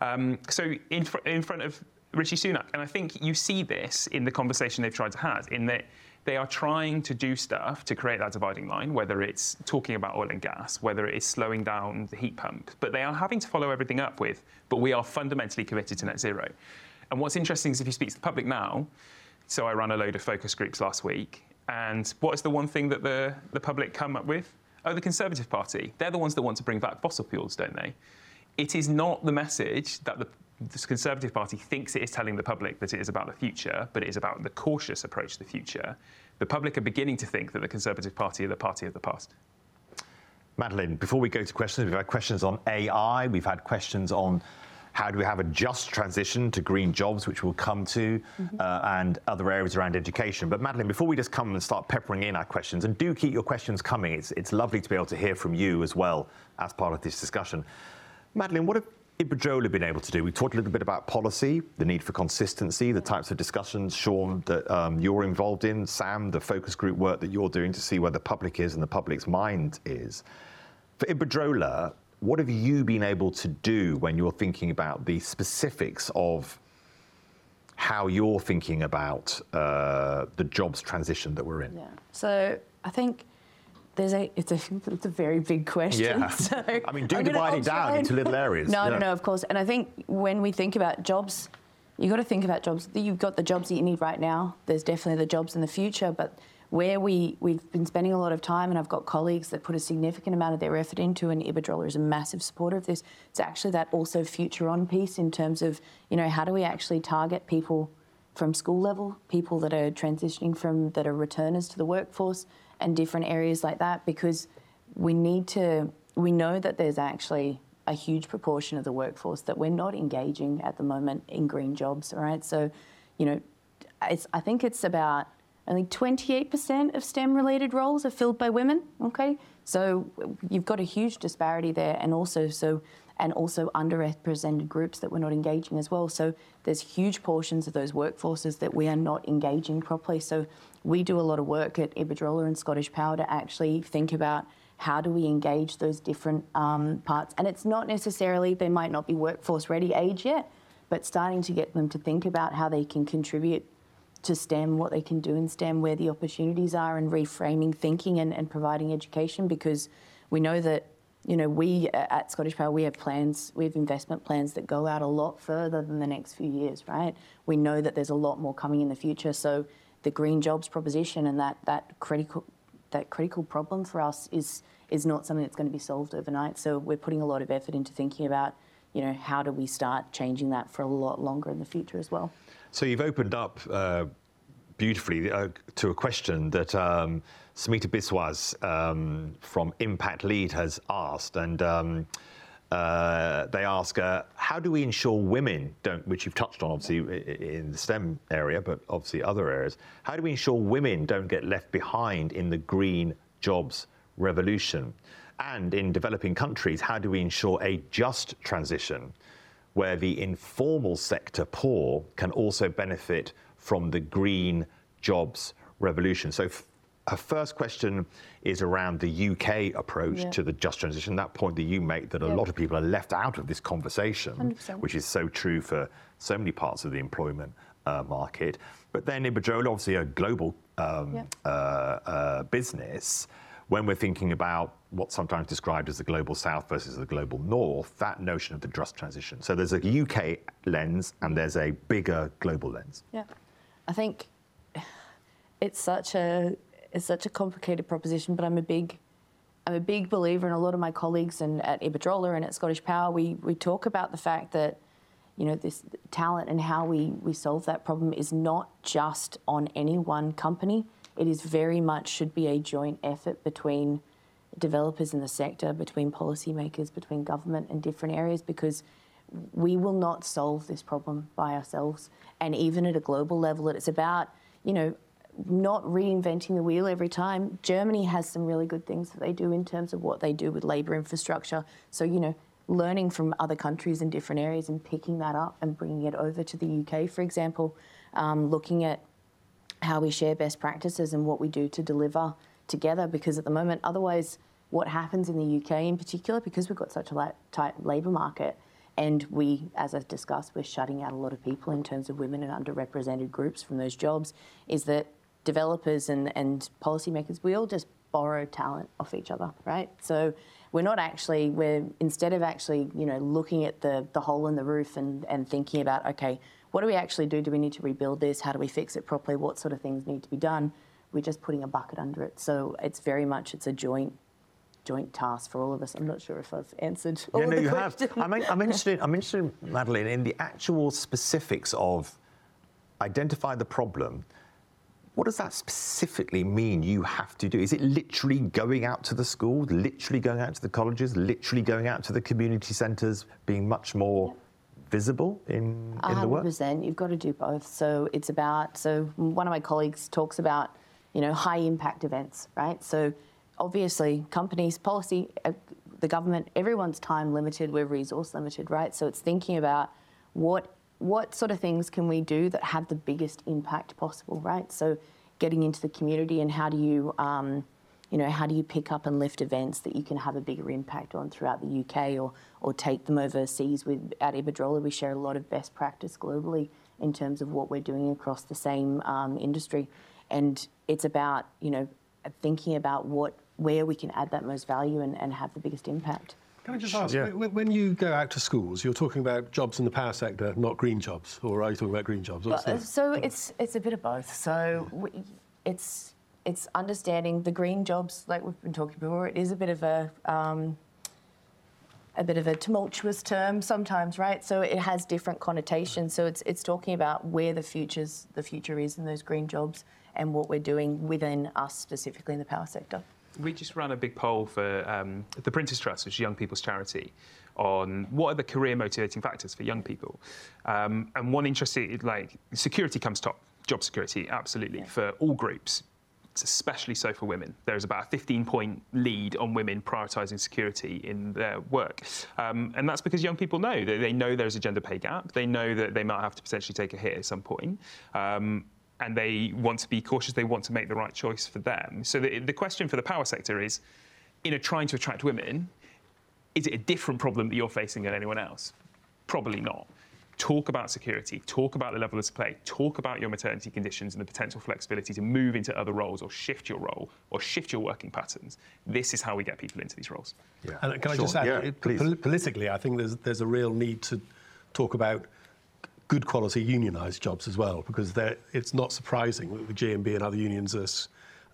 Um, so in fr- in front of Rishi Sunak, and I think you see this in the conversation they've tried to have, in that they are trying to do stuff to create that dividing line, whether it's talking about oil and gas, whether it is slowing down the heat pump, but they are having to follow everything up with, but we are fundamentally committed to net zero. And what's interesting is if you speak to the public now, so I ran a load of focus groups last week, and what is the one thing that the, the public come up with? Oh, the Conservative Party. They're the ones that want to bring back fossil fuels, don't they? It is not the message that the the Conservative Party thinks it is telling the public that it is about the future, but it is about the cautious approach to the future. The public are beginning to think that the Conservative Party are the party of the past. Madeline, before we go to questions, we've had questions on AI, we've had questions on how do we have a just transition to green jobs, which we'll come to, mm-hmm. uh, and other areas around education. But Madeline, before we just come and start peppering in our questions, and do keep your questions coming, it's, it's lovely to be able to hear from you as well as part of this discussion. Madeline, what have Iberdrola been able to do? We talked a little bit about policy, the need for consistency, the types of discussions, Shaun, that um, you're involved in, Sam, the focus group work that you're doing to see where the public is and the public's mind is. For Iberdrola, what have you been able to do when you're thinking about the specifics of how you're thinking about uh, the jobs transition that we're in? Yeah. So I think there's a it's a it's a very big question. Yeah. So I mean, do divide it down into little areas. No, yeah. no, no, of course. And I think when we think about jobs, you've got to think about jobs. You've got the jobs that you need right now. There's definitely the jobs in the future, but where we, we've been spending a lot of time, and I've got colleagues that put a significant amount of their effort into, and Iberdrola is a massive supporter of this. It's actually that also future on piece in terms of, you know, how do we actually target people from school level, people that are transitioning from, that are returners to the workforce, and different areas like that because we need to, we know that there's actually a huge proportion of the workforce that we're not engaging at the moment in green jobs, right? So, you know, it's, I think it's about only 28% of STEM related roles are filled by women. Okay, so you've got a huge disparity there, and also so and also underrepresented groups that we're not engaging as well. So there's huge portions of those workforces that we are not engaging properly. So we do a lot of work at Iberdrola and Scottish Power to actually think about how do we engage those different um, parts. And it's not necessarily they might not be workforce ready age yet, but starting to get them to think about how they can contribute to STEM, what they can do in STEM, where the opportunities are, and reframing thinking and, and providing education because we know that you know, we uh, at Scottish Power, we have plans, we have investment plans that go out a lot further than the next few years, right? We know that there's a lot more coming in the future. So the green jobs proposition and that, that critical that critical problem for us is is not something that's going to be solved overnight. So we're putting a lot of effort into thinking about, you know, how do we start changing that for a lot longer in the future as well. So you've opened up uh, beautifully uh, to a question that um, Biswas um, from Impact Lead has asked, and um, uh, they ask, uh, how do we ensure women don't, which you've touched on obviously in the STEM area, but obviously other areas, how do we ensure women don't get left behind in the green jobs revolution? And in developing countries, how do we ensure a just transition where the informal sector poor can also benefit from the green jobs revolution? So her first question is around the UK approach yeah. to the just transition. That point that you make that a lot of people are left out of this conversation, 100%. which is so true for so many parts of the employment uh, market. But then Iberdrola, obviously a global um, yeah. uh, uh, business, when we're thinking about what's sometimes described as the global south versus the global north, that notion of the just transition. So there's a UK lens and there's a bigger global lens. Yeah. I think it's such a it's such a complicated proposition, but I'm a big I'm a big believer, and a lot of my colleagues and at Iberdrola and at Scottish Power, we we talk about the fact that you know this talent and how we we solve that problem is not just on any one company. It is very much should be a joint effort between developers in the sector, between policymakers, between government and different areas, because we will not solve this problem by ourselves. And even at a global level, it's about you know not reinventing the wheel every time. Germany has some really good things that they do in terms of what they do with labour infrastructure. So, you know, learning from other countries in different areas and picking that up and bringing it over to the UK, for example, um, looking at how we share best practices and what we do to deliver together. Because at the moment, otherwise, what happens in the UK in particular, because we've got such a tight labour market, and we, as I've discussed, we're shutting out a lot of people in terms of women and underrepresented groups from those jobs, is that developers and, and policymakers, we all just borrow talent off each other, right? So we're not actually, we're instead of actually, you know, looking at the, the hole in the roof and, and thinking about, okay, what do we actually do? Do we need to rebuild this? How do we fix it properly? What sort of things need to be done? We're just putting a bucket under it. So it's very much, it's a joint joint task for all of us. I'm not sure if I've answered all yeah, no, the you questions. have. I'm, I'm, interested, I'm interested, Madeline, in the actual specifics of identify the problem, what does that specifically mean you have to do? Is it literally going out to the schools, literally going out to the colleges, literally going out to the community centres, being much more visible in, in the work? 100%. You've got to do both. So it's about, so one of my colleagues talks about, you know, high impact events, right? So obviously companies, policy, uh, the government, everyone's time limited, we're resource limited, right? So it's thinking about what what sort of things can we do that have the biggest impact possible, right? So getting into the community and how do you, um, you know, how do you pick up and lift events that you can have a bigger impact on throughout the UK or, or take them overseas? With at Iberdrola, we share a lot of best practice globally in terms of what we're doing across the same um, industry, and it's about you know thinking about what where we can add that most value and, and have the biggest impact. Can I just ask, yeah. when you go out to schools, you're talking about jobs in the power sector, not green jobs, or are you talking about green jobs? Well, so it's it's a bit of both. So we, it's it's understanding the green jobs, like we've been talking before. It is a bit of a um, a bit of a tumultuous term sometimes, right? So it has different connotations. So it's it's talking about where the futures the future is in those green jobs and what we're doing within us specifically in the power sector we just ran a big poll for um, the Prince's Trust, which is young people's charity, on what are the career motivating factors for young people. Um, and one interesting, like security comes top. job security, absolutely, for all groups. It's especially so for women. There's about a 15 point lead on women prioritising security in their work. Um, and that's because young people know that they know there's a gender pay gap. They know that they might have to potentially take a hit at some point. Um, and they want to be cautious, they want to make the right choice for them. So the, the question for the power sector is in a trying to attract women, is it a different problem that you're facing than anyone else? Probably not. Talk about security, talk about the level of play, talk about your maternity conditions and the potential flexibility to move into other roles or shift your role or shift your working patterns. This is how we get people into these roles. Yeah. And can I just add, yeah, it, please. politically, I think there's, there's a real need to talk about good quality unionised jobs as well, because it's not surprising that the GMB and other unions are,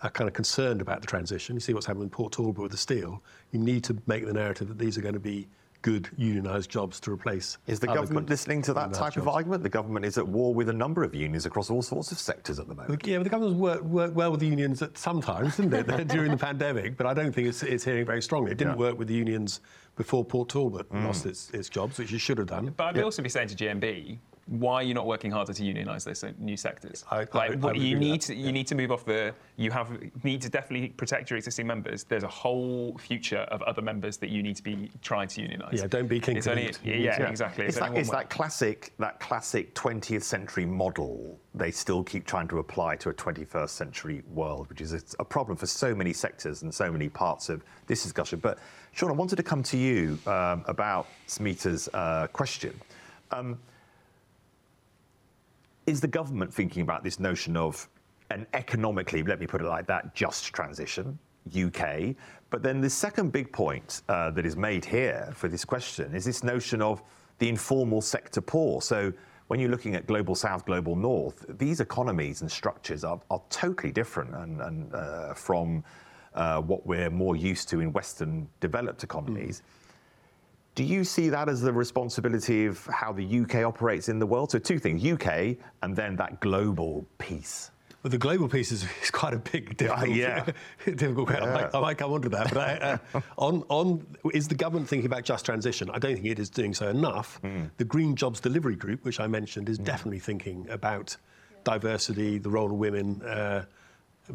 are kind of concerned about the transition. You see what's happening in Port Talbot with the steel. You need to make the narrative that these are going to be good unionised jobs to replace. Is the government listening to that type jobs. of argument? The government is at war with a number of unions across all sorts of sectors at the moment. Yeah, but the government's worked, worked well with the unions at sometimes, didn't it, during the pandemic? But I don't think it's, it's hearing very strongly. It didn't yeah. work with the unions before Port Talbot mm. lost its, its jobs, which it should have done. But I'd yeah. also be saying to GMB, why are you not working harder to unionise those new sectors? I, like, I, I you need to, you need to move off the. You have need to definitely protect your existing members. There's a whole future of other members that you need to be trying to unionise. Yeah, don't be king. It's only, yeah, yeah, exactly. It's, it's, that, it's that classic that classic 20th century model. They still keep trying to apply to a 21st century world, which is a, a problem for so many sectors and so many parts of this discussion. But Shaun, I wanted to come to you um, about Smita's uh, question. Um, is the government thinking about this notion of an economically, let me put it like that, just transition, UK? But then the second big point uh, that is made here for this question is this notion of the informal sector poor. So when you're looking at global south, global north, these economies and structures are, are totally different and, and uh, from uh, what we're more used to in Western developed economies. Mm. Do you see that as the responsibility of how the UK operates in the world? So, two things UK and then that global piece. Well, the global piece is, is quite a big, difficult, yeah. difficult yeah. I, might, I, might, come on to that. But I, uh, on, on, is the government thinking about just transition? I don't think it is doing so enough. Mm. The Green Jobs Delivery Group, which I mentioned, is mm. definitely thinking about diversity, the role of women, uh,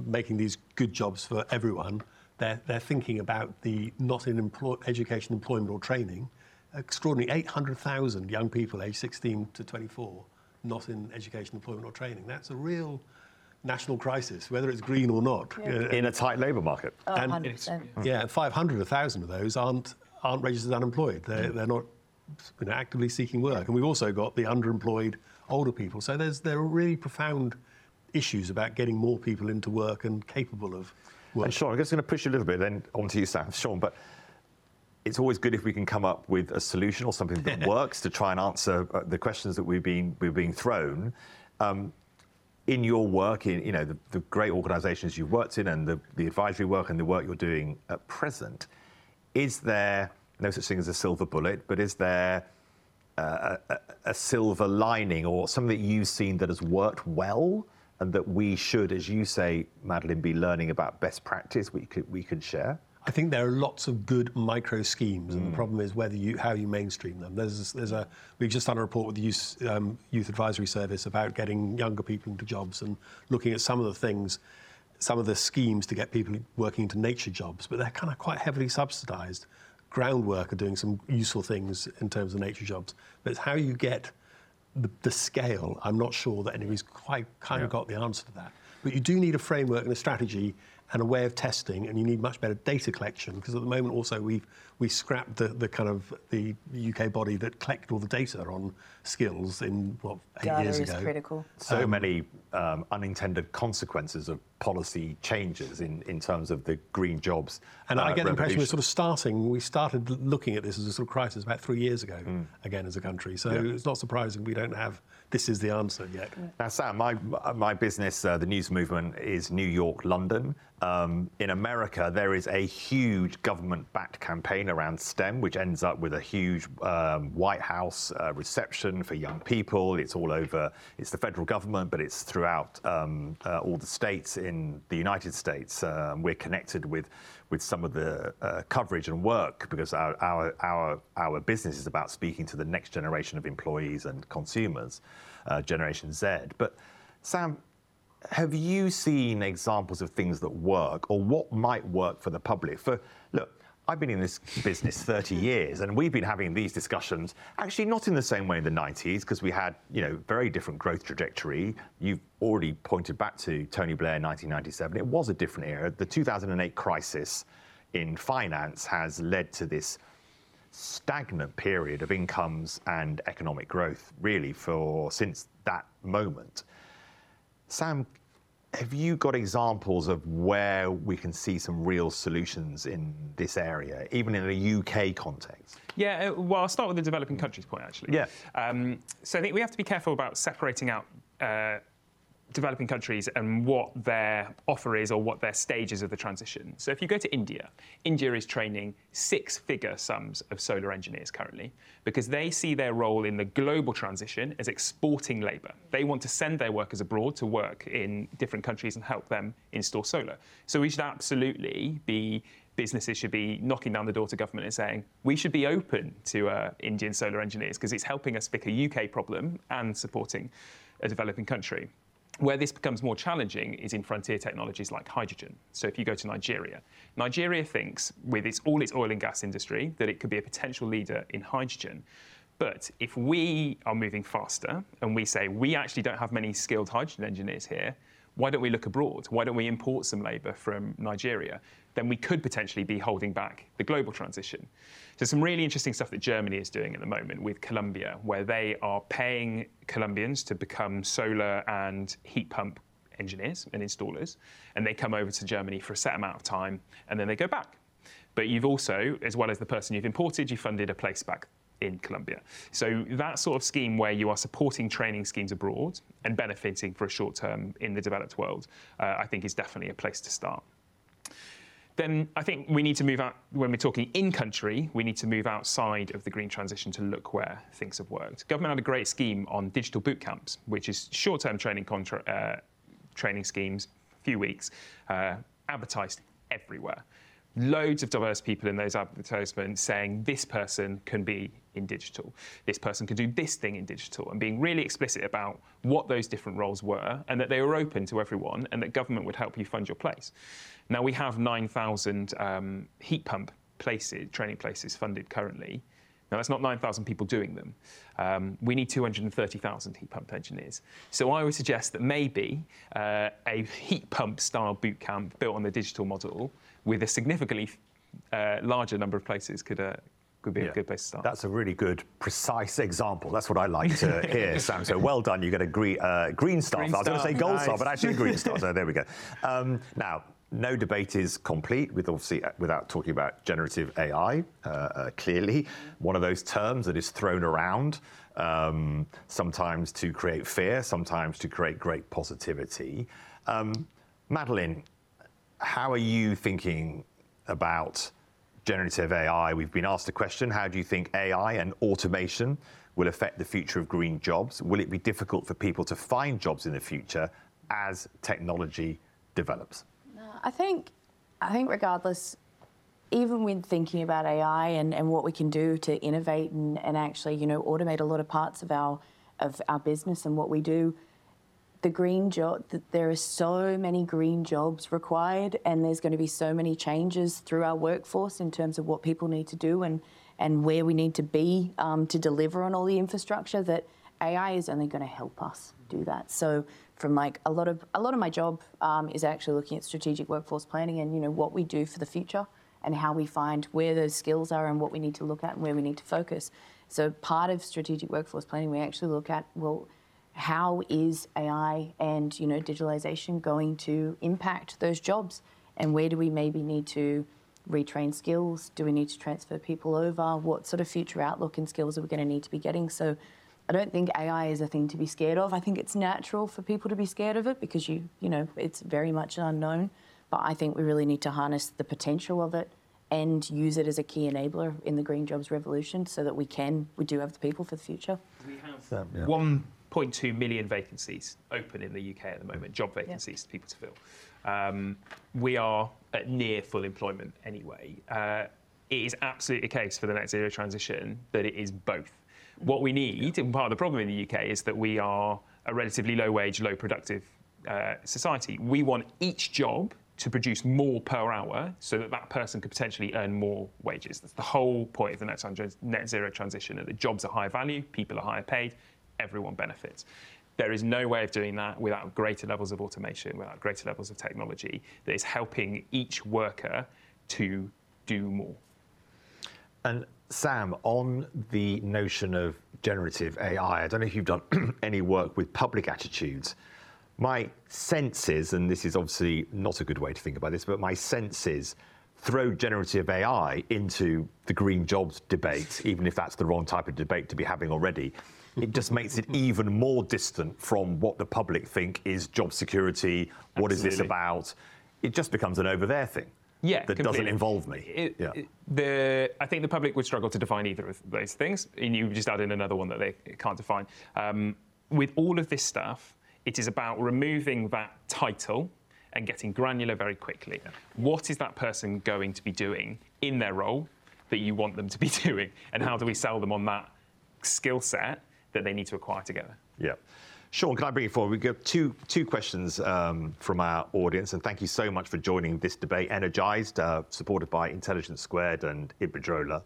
making these good jobs for everyone they're, they're thinking about the not in employ, education, employment or training. Extraordinary 800,000 young people aged 16 to 24 not in education, employment or training. That's a real national crisis, whether it's green or not. Yeah. Uh, in a tight labour market. Oh, and 100%. Yeah, 500, 1,000 of those aren't, aren't registered unemployed. They're, mm. they're not you know, actively seeking work. And we've also got the underemployed older people. So there's, there are really profound issues about getting more people into work and capable of well, and Shaun, I'm just going to push you a little bit then on to you, Sam. Shaun, but it's always good if we can come up with a solution or something that works to try and answer uh, the questions that we've been we've been thrown. Um, in your work, in you know the, the, great organisations you've worked in, and the, the advisory work and the work you're doing at present, is there no such thing as a silver bullet, but is there uh, a, a silver lining or something that you've seen that has worked well? And that we should, as you say, Madeline, be learning about best practice we could we could share? I think there are lots of good micro schemes, mm. and the mm. problem is whether you how you mainstream them. There's there's a we've just done a report with the youth, um, youth advisory service about getting younger people into jobs and looking at some of the things, some of the schemes to get people working into nature jobs, but they're kind of quite heavily subsidised. Groundwork are doing some useful things in terms of nature jobs, but it's how you get the, the, scale, I'm not sure that anybody's quite kind yeah. of got the answer to that. But you do need a framework and a strategy and a way of testing, and you need much better data collection because at the moment also we've we scrapped the, the kind of the UK body that collected all the data on skills in what eight data years is ago. critical. So um, many um, unintended consequences of policy changes in, in terms of the green jobs. And uh, I get the impression we're sort of starting. We started looking at this as a sort of crisis about three years ago, mm. again as a country. So yeah. it's not surprising we don't have this is the answer yet. Now, Sam, my my business, uh, the news movement, is New York, London. Um, in America, there is a huge government-backed campaign around STEM, which ends up with a huge um, White House uh, reception for young people. It's all over. It's the federal government, but it's throughout um, uh, all the states in the United States. Um, we're connected with with some of the uh, coverage and work because our, our our our business is about speaking to the next generation of employees and consumers, uh, Generation Z. But Sam, have you seen examples of things that work or what might work for the public? For look, I've been in this business 30 years, and we've been having these discussions. Actually, not in the same way in the 90s, because we had, you know, very different growth trajectory. You've already pointed back to Tony Blair, 1997. It was a different era. The 2008 crisis in finance has led to this stagnant period of incomes and economic growth, really, for since that moment. Sam, have you got examples of where we can see some real solutions in this area, even in a UK context? Yeah, uh, well, I'll start with the developing countries point, actually. Yeah. Um, so I think we have to be careful about separating out uh, developing countries and what their offer is or what their stages of the transition. So if you go to India, India is training six figure sums of solar engineers currently because they see their role in the global transition as exporting labour. They want to send their workers abroad to work in different countries and help them install solar. So we should absolutely be businesses should be knocking down the door to government and saying we should be open to uh, Indian solar engineers because it's helping us fix a UK problem and supporting a developing country. Where this becomes more challenging is in frontier technologies like hydrogen. So if you go to Nigeria, Nigeria thinks, with its, all its oil and gas industry, that it could be a potential leader in hydrogen. But if we are moving faster and we say we actually don't have many skilled hydrogen engineers here, why don't we look abroad? Why don't we import some labour from Nigeria? Then we could potentially be holding back the global transition. So, some really interesting stuff that Germany is doing at the moment with Colombia, where they are paying Colombians to become solar and heat pump engineers and installers, and they come over to Germany for a set amount of time and then they go back. But you've also, as well as the person you've imported, you funded a place back in Colombia. So that sort of scheme where you are supporting training schemes abroad and benefiting for a short term in the developed world, uh, I think is definitely a place to start. Then I think we need to move out, when we're talking in country, we need to move outside of the green transition to look where things have worked. Government had a great scheme on digital boot camps, which is short term training, contra- uh, training schemes, a few weeks, uh, advertised everywhere loads of diverse people in those advertisements saying this person can be in digital, this person can do this thing in digital, and being really explicit about what those different roles were and that they were open to everyone and that government would help you fund your place. Now we have 9,000 um, heat pump places, training places funded currently. Now, that's not 9,000 people doing them. Um, we need 230,000 heat pump engineers. So I would suggest that maybe uh, a heat pump style boot camp built on the digital model with a significantly uh, larger number of places could, uh, could be yeah. a good place to start. That's a really good, precise example. That's what I like to hear, Sam. So well done. You get a green, uh, green star. Green I was going to say gold nice. star, but actually a green star. So there we go. Um, now, no debate is complete with obviously uh, without talking about generative AI. Uh, uh, clearly, one of those terms that is thrown around um, sometimes to create fear, sometimes to create great positivity. Um, Madeline, how are you thinking about generative AI? We've been asked a question how do you think AI and automation will affect the future of green jobs? Will it be difficult for people to find jobs in the future as technology develops? I think, I think regardless, even when thinking about AI and, and what we can do to innovate and, and actually, you know, automate a lot of parts of our of our business and what we do, the green job, there are so many green jobs required, and there's going to be so many changes through our workforce in terms of what people need to do and, and where we need to be um, to deliver on all the infrastructure that AI is only going to help us do that. So, from like a lot of a lot of my job um, is actually looking at strategic workforce planning and you know what we do for the future and how we find where those skills are and what we need to look at and where we need to focus. So, part of strategic workforce planning, we actually look at well how is AI and you know digitalization going to impact those jobs, and where do we maybe need to retrain skills? Do we need to transfer people over? What sort of future outlook and skills are we going to need to be getting? So, I don't think AI is a thing to be scared of. I think it's natural for people to be scared of it because you you know it's very much an unknown. But I think we really need to harness the potential of it and use it as a key enabler in the green jobs revolution so that we can we do have the people for the future. We have yeah. one 0.2 million vacancies open in the UK at the moment, job vacancies, yeah. people to fill. Um, we are at near full employment anyway. Uh, it is absolutely a case for the net zero transition that it is both. What we need, and part of the problem in the UK, is that we are a relatively low wage, low productive uh, society. We want each job to produce more per hour so that that person could potentially earn more wages. That's the whole point of the net, net zero transition, that the jobs are high value, people are higher paid, everyone benefits. There is no way of doing that without greater levels of automation, without greater levels of technology that is helping each worker to do more. And Sam, on the notion of generative AI, I don't know if you've done any work with public attitudes. My sense is, and this is obviously not a good way to think about this, but my sense is throw generative AI into the green jobs debate, even if that's the wrong type of debate to be having already, it just makes it even more distant from what the public think is job security. What Absolutely. is this about? It just becomes an over there thing. Yeah, that completely. doesn't involve me. It, yeah. the, I think the public would struggle to define either of those things, and you just add in another one that they can't define. Um, with all of this stuff, it is about removing that title and getting granular very quickly. Yeah. What is that person going to be doing in their role that you want them to be doing, and how do we sell them on that skill set that they need to acquire together? Yeah. Shaun, can I bring you forward? We've got two, two questions um, from our audience, and thank you so much for joining this debate. Energized, uh, supported by Intelligence Squared and Iberdrola.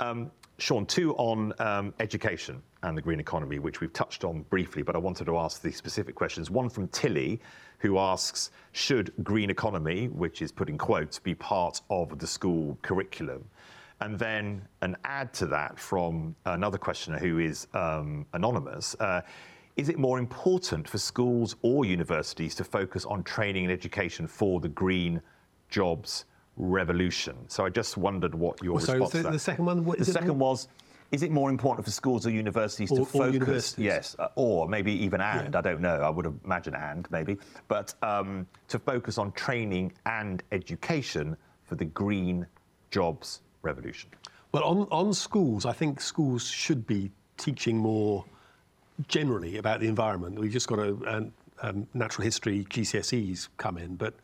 Um, Shaun, two on um, education and the green economy, which we've touched on briefly, but I wanted to ask the specific questions. One from Tilly, who asks Should green economy, which is put in quotes, be part of the school curriculum? And then an add to that from another questioner who is um, anonymous. Uh, is it more important for schools or universities to focus on training and education for the green jobs revolution? So I just wondered what your well, response so the, the second one. the second was. Is it more important for schools or universities or, to focus? Universities. Yes, uh, or maybe even and. Yeah. I don't know. I would imagine and maybe, but um, to focus on training and education for the green jobs revolution. Well, on on schools, I think schools should be teaching more generally about the environment. We've just got a, a um, natural history GCSEs come in, but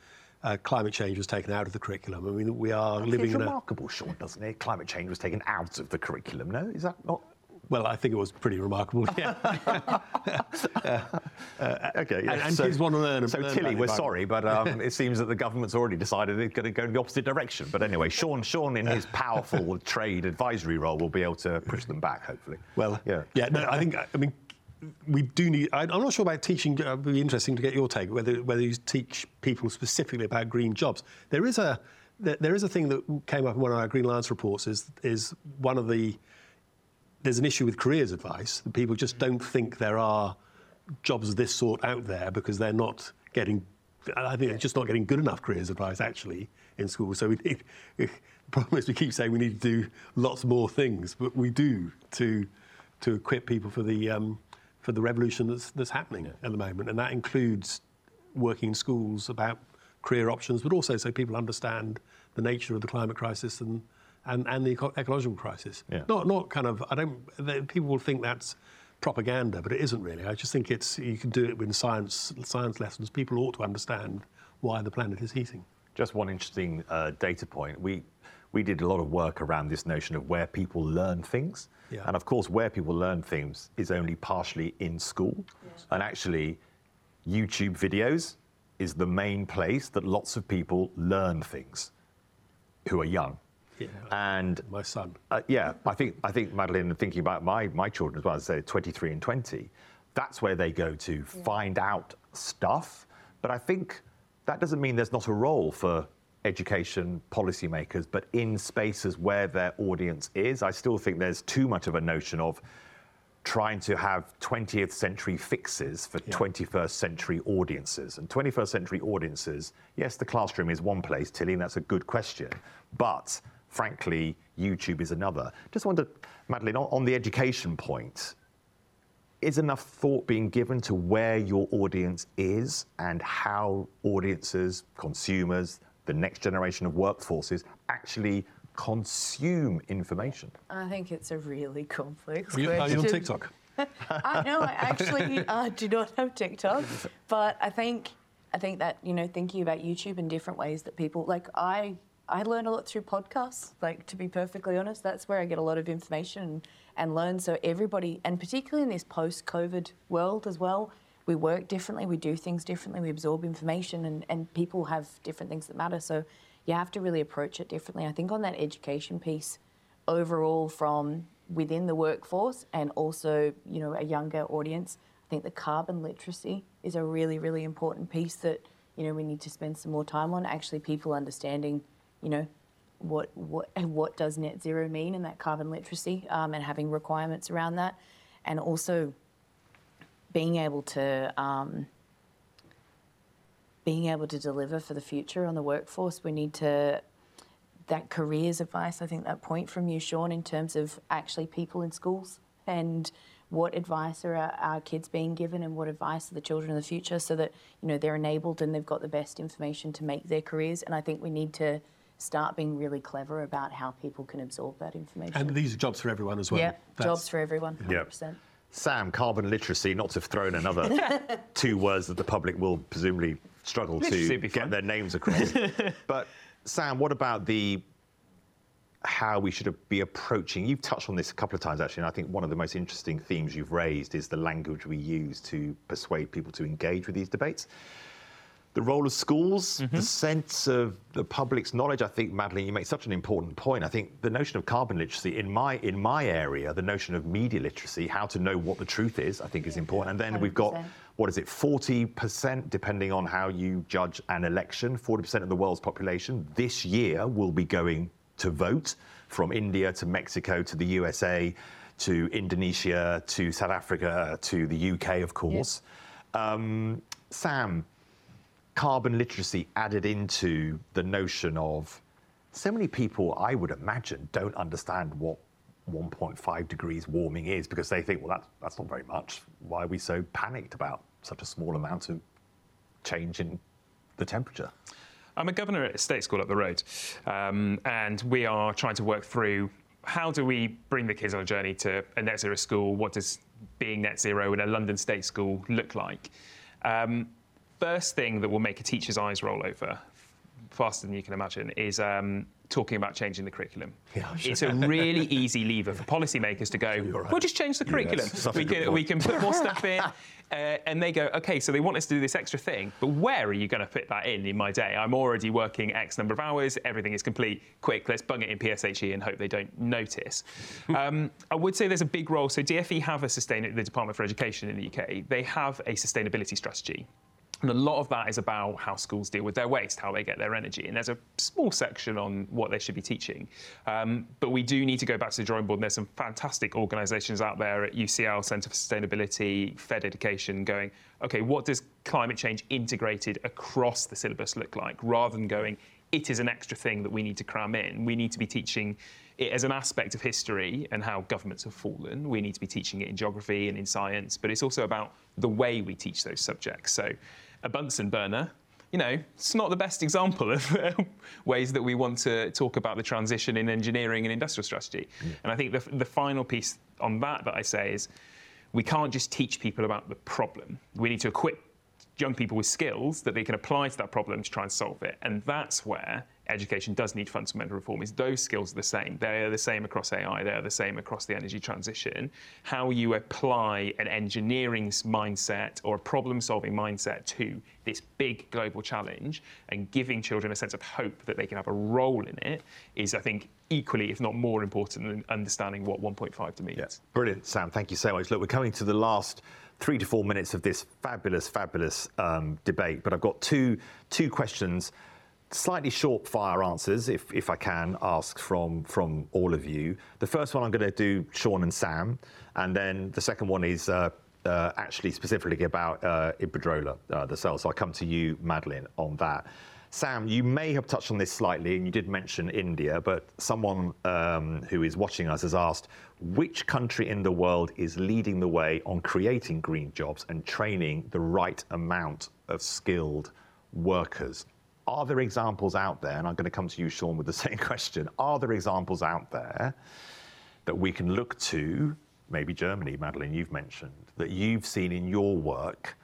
uh, climate change was taken out of the curriculum. I mean, we are That's living in remarkable, a... Shaun, doesn't it? Climate change was taken out of the curriculum. No, is that not? Well, I think it was pretty remarkable. Yeah. uh, uh, okay. Yeah. And, and so, kids want to learn. So learn Tilly, we're sorry, but um, it seems that the government's already decided it's going to go in the opposite direction. But anyway, Shaun, Shaun, in his powerful trade advisory role, will be able to push them back, hopefully. Well, yeah, yeah. No, I think I mean we do need. I, am not sure about teaching. Uh, it would be interesting to get your take whether whether you teach people specifically about green jobs. There is a there, there is a thing that came up in one of our Green Alliance reports. Is is one of the there's an issue with careers advice people just don't think there are jobs of this sort out there because they're not getting. I think they're just not getting good enough careers advice actually in school. So we need, the problem is we keep saying we need to do lots more things, but we do to to equip people for the um, for the revolution that's, that's happening yeah. at the moment. And that includes working in schools about career options, but also so people understand the nature of the climate crisis and, and, and the eco- ecological crisis. Yeah. Not, not kind of, I don't, people will think that's propaganda, but it isn't really. I just think it's, you can do it with science, science lessons. People ought to understand why the planet is heating. Just one interesting uh, data point. We, we did a lot of work around this notion of where people learn things. Yeah. And of course, where people learn things is only partially in school. Yes. And actually, YouTube videos is the main place that lots of people learn things who are young. Yeah, and my son. Uh, yeah, I think I think Madeline, thinking about my my children as well, say 23 and 20, that's where they go to yeah. find out stuff. But I think that doesn't mean there's not a role for education policymakers, but in spaces where their audience is. I still think there's too much of a notion of trying to have 20th century fixes for yeah. 21st century audiences. And 21st century audiences, yes, the classroom is one place, Tilly, and that's a good question. But frankly, YouTube is another. Just wonder, Madeline, on, on the education point, is enough thought being given to where your audience is and how audiences, consumers, the next generation of workforces actually consume information? I think it's a really complex are you, question. Are you on TikTok? I know. I actually uh, do not have TikTok, but I think I think that you know thinking about YouTube in different ways that people like I I learn a lot through podcasts. Like to be perfectly honest, that's where I get a lot of information and learn. So everybody, and particularly in this post-COVID world as well, we work differently, we do things differently, we absorb information, and, and people have different things that matter. So you have to really approach it differently. I think on that education piece, overall from within the workforce and also, you know, a younger audience, I think the carbon literacy is a really, really important piece that, you know, we need to spend some more time on. Actually, people understanding, you know, what what what does net zero mean and that carbon literacy um, and having requirements around that, and also being able to um, being able to deliver for the future on the workforce. We need to that careers advice. I think that point from you, Shaun, in terms of actually people in schools and what advice are our, our, kids being given and what advice are the children of the future so that you know they're enabled and they've got the best information to make their careers and i think we need to start being really clever about how people can absorb that information and these are jobs for everyone as well yeah That's, jobs for everyone 100% yep. Sam, carbon literacy, not to have thrown another two words that the public will presumably struggle to get their names across. but Sam, what about the how we should be approaching? You've touched on this a couple of times actually, and I think one of the most interesting themes you've raised is the language we use to persuade people to engage with these debates the role of schools, mm-hmm. the sense of the public's knowledge. I think, Madeline, you make such an important point. I think the notion of carbon literacy in my in my area, the notion of media literacy, how to know what the truth is, I think is important. And then we have got what is it, 40%, depending on how you judge an election, 40% of the world's population this year will be going to vote from India to Mexico to the USA to Indonesia to South Africa to the UK, of course. Um, Sam, carbon literacy added into the notion of so many people, I would imagine, don't understand what 1.5 degrees warming is because they think, well, that's, that's not very much. Why are we so panicked about such a small amount of change in the temperature? I'm a governor at a state school up the road, um, and we are trying to work through how do we bring the kids on a journey to a net zero school? What does being net zero in a London state school look like? Um, first thing that will make a teacher's eyes roll over faster than you can imagine is um, talking about changing the curriculum. Yeah, sure. It's a really easy lever for policymakers to go, right. we'll just change the curriculum. We, can, we can put more stuff in. Uh, and they go, okay, so they want us to do this extra thing, but where are you going to fit that in in my day? I'm already working X number of hours, everything is complete, quick, let's bung it in PSHE and hope they don't notice. um, I would say there's a big role. So DFE have a sustain the Department for Education in the UK, they have a sustainability strategy. And a lot of that is about how schools deal with their waste, how they get their energy. And there's a small section on what they should be teaching. Um, but we do need to go back to the drawing board. And there's some fantastic organisations out there at UCL, Centre for Sustainability, Fed Education, going, okay, what does climate change integrated across the syllabus look like? Rather than going, it is an extra thing that we need to cram in. We need to be teaching it as an aspect of history and how governments have fallen. We need to be teaching it in geography and in science, but it's also about the way we teach those subjects. So a Bunsen burner, you know, it's not the best example of uh, ways that we want to talk about the transition in engineering and industrial strategy. Yeah. And I think the, the final piece on that that I say is we can't just teach people about the problem. We need to equip young people with skills that they can apply to that problem to try and solve it. And that's where education does need fundamental reform is those skills are the same. They are the same across AI, they are the same across the energy transition. How you apply an engineering mindset or a problem solving mindset to this big global challenge and giving children a sense of hope that they can have a role in it is, I think, equally, if not more important than understanding what 1.5 to means. Yeah. Brilliant, Sam. Thank you so much. Look, we're coming to the last three to four minutes of this fabulous, fabulous um, debate, but I've got two two questions slightly short fire answers, if, if I can ask from, from all of you. The first one I'm going to do Shaun and Sam, and then the second one is uh, uh, actually specifically about uh, uh, the cell. So I'll come to you, Madeline, on that. Sam, you may have touched on this slightly, and you did mention India, but someone um, who is watching us has asked which country in the world is leading the way on creating green jobs and training the right amount of skilled workers? Are there examples out there, and I'm going to come to you, Shaun, with the same question, are there examples out there that we can look to, maybe Germany, Madeline, you've mentioned, that you've seen in your work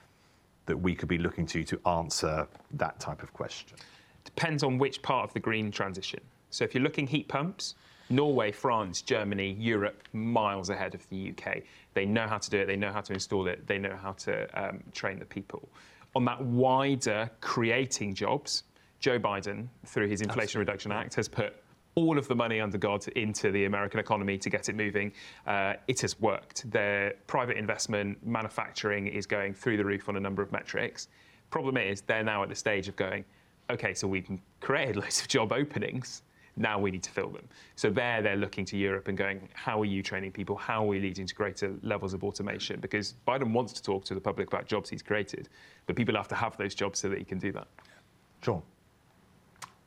that we could be looking to to answer that type of question? Depends on which part of the green transition. So if you're looking heat pumps, Norway, France, Germany, Europe, miles ahead of the UK. They know how to do it, they know how to install it, they know how to um, train the people. On that wider creating jobs, Joe Biden, through his Inflation Absolutely. Reduction Act, has put all of the money under God into the American economy to get it moving. Uh, it has worked. Their private investment, manufacturing is going through the roof on a number of metrics. Problem is, they're now at the stage of going, okay, so we've created loads of job openings. Now we need to fill them. So there, they're looking to Europe and going, how are you training people? How are we leading to greater levels of automation? Because Biden wants to talk to the public about jobs he's created, but people have to have those jobs so that he can do that. Sure.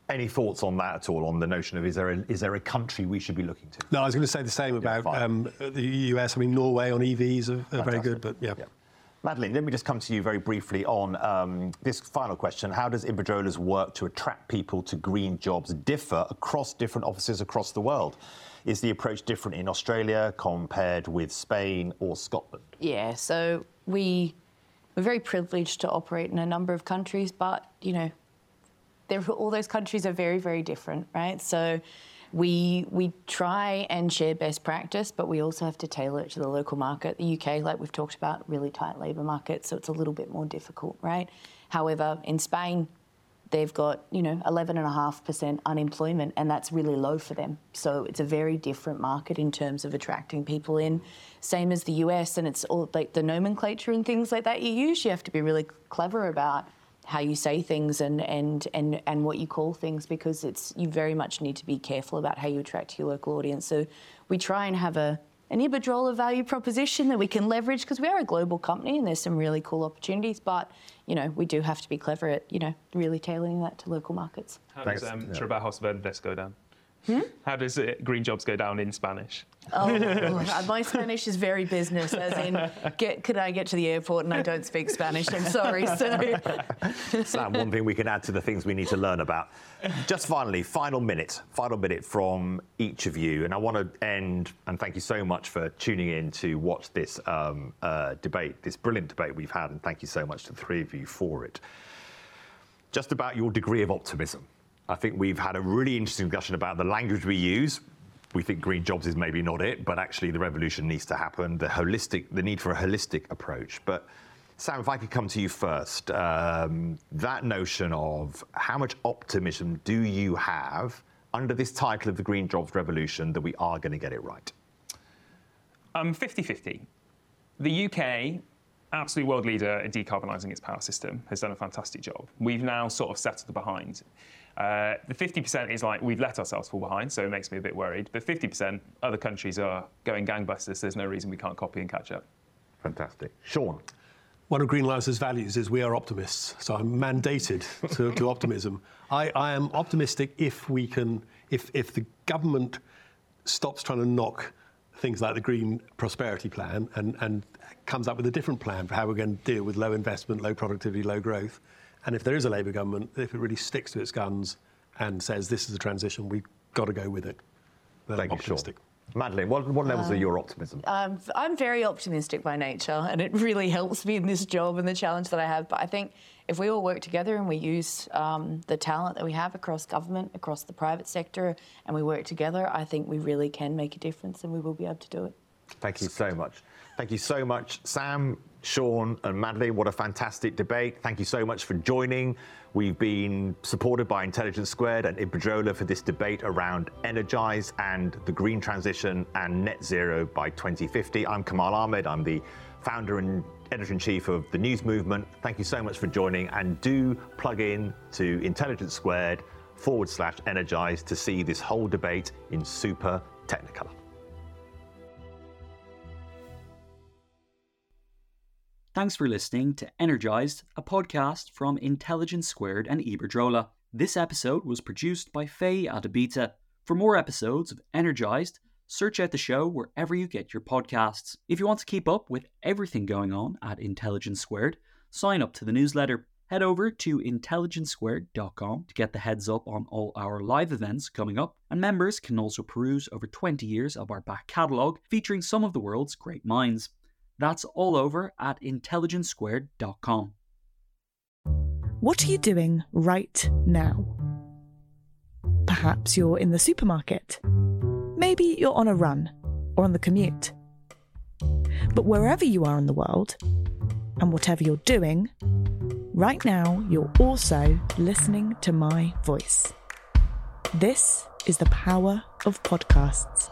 Any thoughts on that at all? On the notion of is there a, is there a country we should be looking to? No, I was going to say the same about yeah, um, the US. I mean, Norway on EVs are, are very good, but yeah. yeah. Madeline, let me just come to you very briefly on um, this final question. How does Iberdrola's work to attract people to green jobs differ across different offices across the world? Is the approach different in Australia compared with Spain or Scotland? Yeah, so we we're very privileged to operate in a number of countries, but you know all those countries are very, very different, right? So we we try and share best practice, but we also have to tailor it to the local market. The UK, like we've talked about, really tight labour market, so it's a little bit more difficult, right? However, in Spain, they've got you know 11.5% unemployment, and that's really low for them. So it's a very different market in terms of attracting people in. Same as the US, and it's all like the nomenclature and things like that you use. You have to be really clever about how you say things and, and, and, and what you call things because it's you very much need to be careful about how you attract your local audience. So we try and have a an Iberdrola value proposition that we can leverage because we are a global company and there's some really cool opportunities. But you know we do have to be clever at you know really tailoring that to local markets. How does um, yeah. Trabajos Verdes go down? Hmm? How does it, green jobs go down in Spanish? Oh, my Spanish is very business, as in, get, could I get to the airport and I don't speak Spanish? I'm sorry. So. Sam, one thing we can add to the things we need to learn about. Just finally, final minute, final minute from each of you. And I want to end, and thank you so much for tuning in to watch this um, uh, debate, this brilliant debate we've had. And thank you so much to the three of you for it. Just about your degree of optimism I think we've had a really interesting discussion about the language we use. We think green jobs is maybe not it, but actually the revolution needs to happen. The holistic, the need for a holistic approach. But Sam, if I could come to you first, um, that notion of how much optimism do you have under this title of the green jobs revolution that we are going to get it right? Um, 50-50. The UK absolute world leader in decarbonising its power system, has done a fantastic job. We've now sort of settled behind. Uh, the 50% is like we've let ourselves fall behind, so it makes me a bit worried. But 50%, other countries are going gangbusters. So There's no reason we can't copy and catch up. Fantastic. Shaun. One of Green Alliance's values is we are optimists, so I'm mandated to, to optimism. I, I, am optimistic if we can, if, if the government stops trying to knock things like the Green Prosperity Plan and, and comes up with a different plan for how we're going to deal with low investment, low productivity, low growth, and if there is a Labour government, if it really sticks to its guns and says this is a transition, we've got to go with it. Then Thank optimistic. you, Shaun. Madeline, what, what levels um, are your optimism? Um, I'm very optimistic by nature, and it really helps me in this job and the challenge that I have. But I think if we all work together and we use um, the talent that we have across government, across the private sector, and we work together, I think we really can make a difference and we will be able to do it. Thank you so much. Thank you so much, Sam, Shaun, and Madeline, What a fantastic debate. Thank you so much for joining. We've been supported by Intelligence Squared and Iberdrola for this debate around Energize and the green transition and net zero by 2050. I'm Kamal Ahmed. I'm the founder and editor in chief of the News Movement. Thank you so much for joining, and do plug in to Intelligence Squared forward slash Energize to see this whole debate in super technicolor. Thanks for listening to Energized, a podcast from Intelligence Squared and Iberdrola. This episode was produced by Faye Adabita. For more episodes of Energized, search out the show wherever you get your podcasts. If you want to keep up with everything going on at Intelligence Squared, sign up to the newsletter. Head over to intelligencesquared.com to get the heads up on all our live events coming up, and members can also peruse over 20 years of our back catalogue featuring some of the world's great minds. That's all over at intelligencesquared.com. What are you doing right now? Perhaps you're in the supermarket Maybe you're on a run or on the commute. But wherever you are in the world, and whatever you're doing, right now you're also listening to my voice. This is the power of podcasts.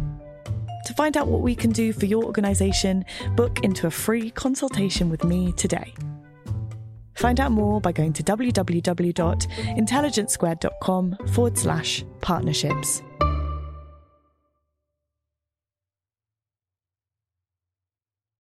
To find out what we can do for your organisation, book into a free consultation with me today. Find out more by going to www.intelligencesquared.com forward slash partnerships.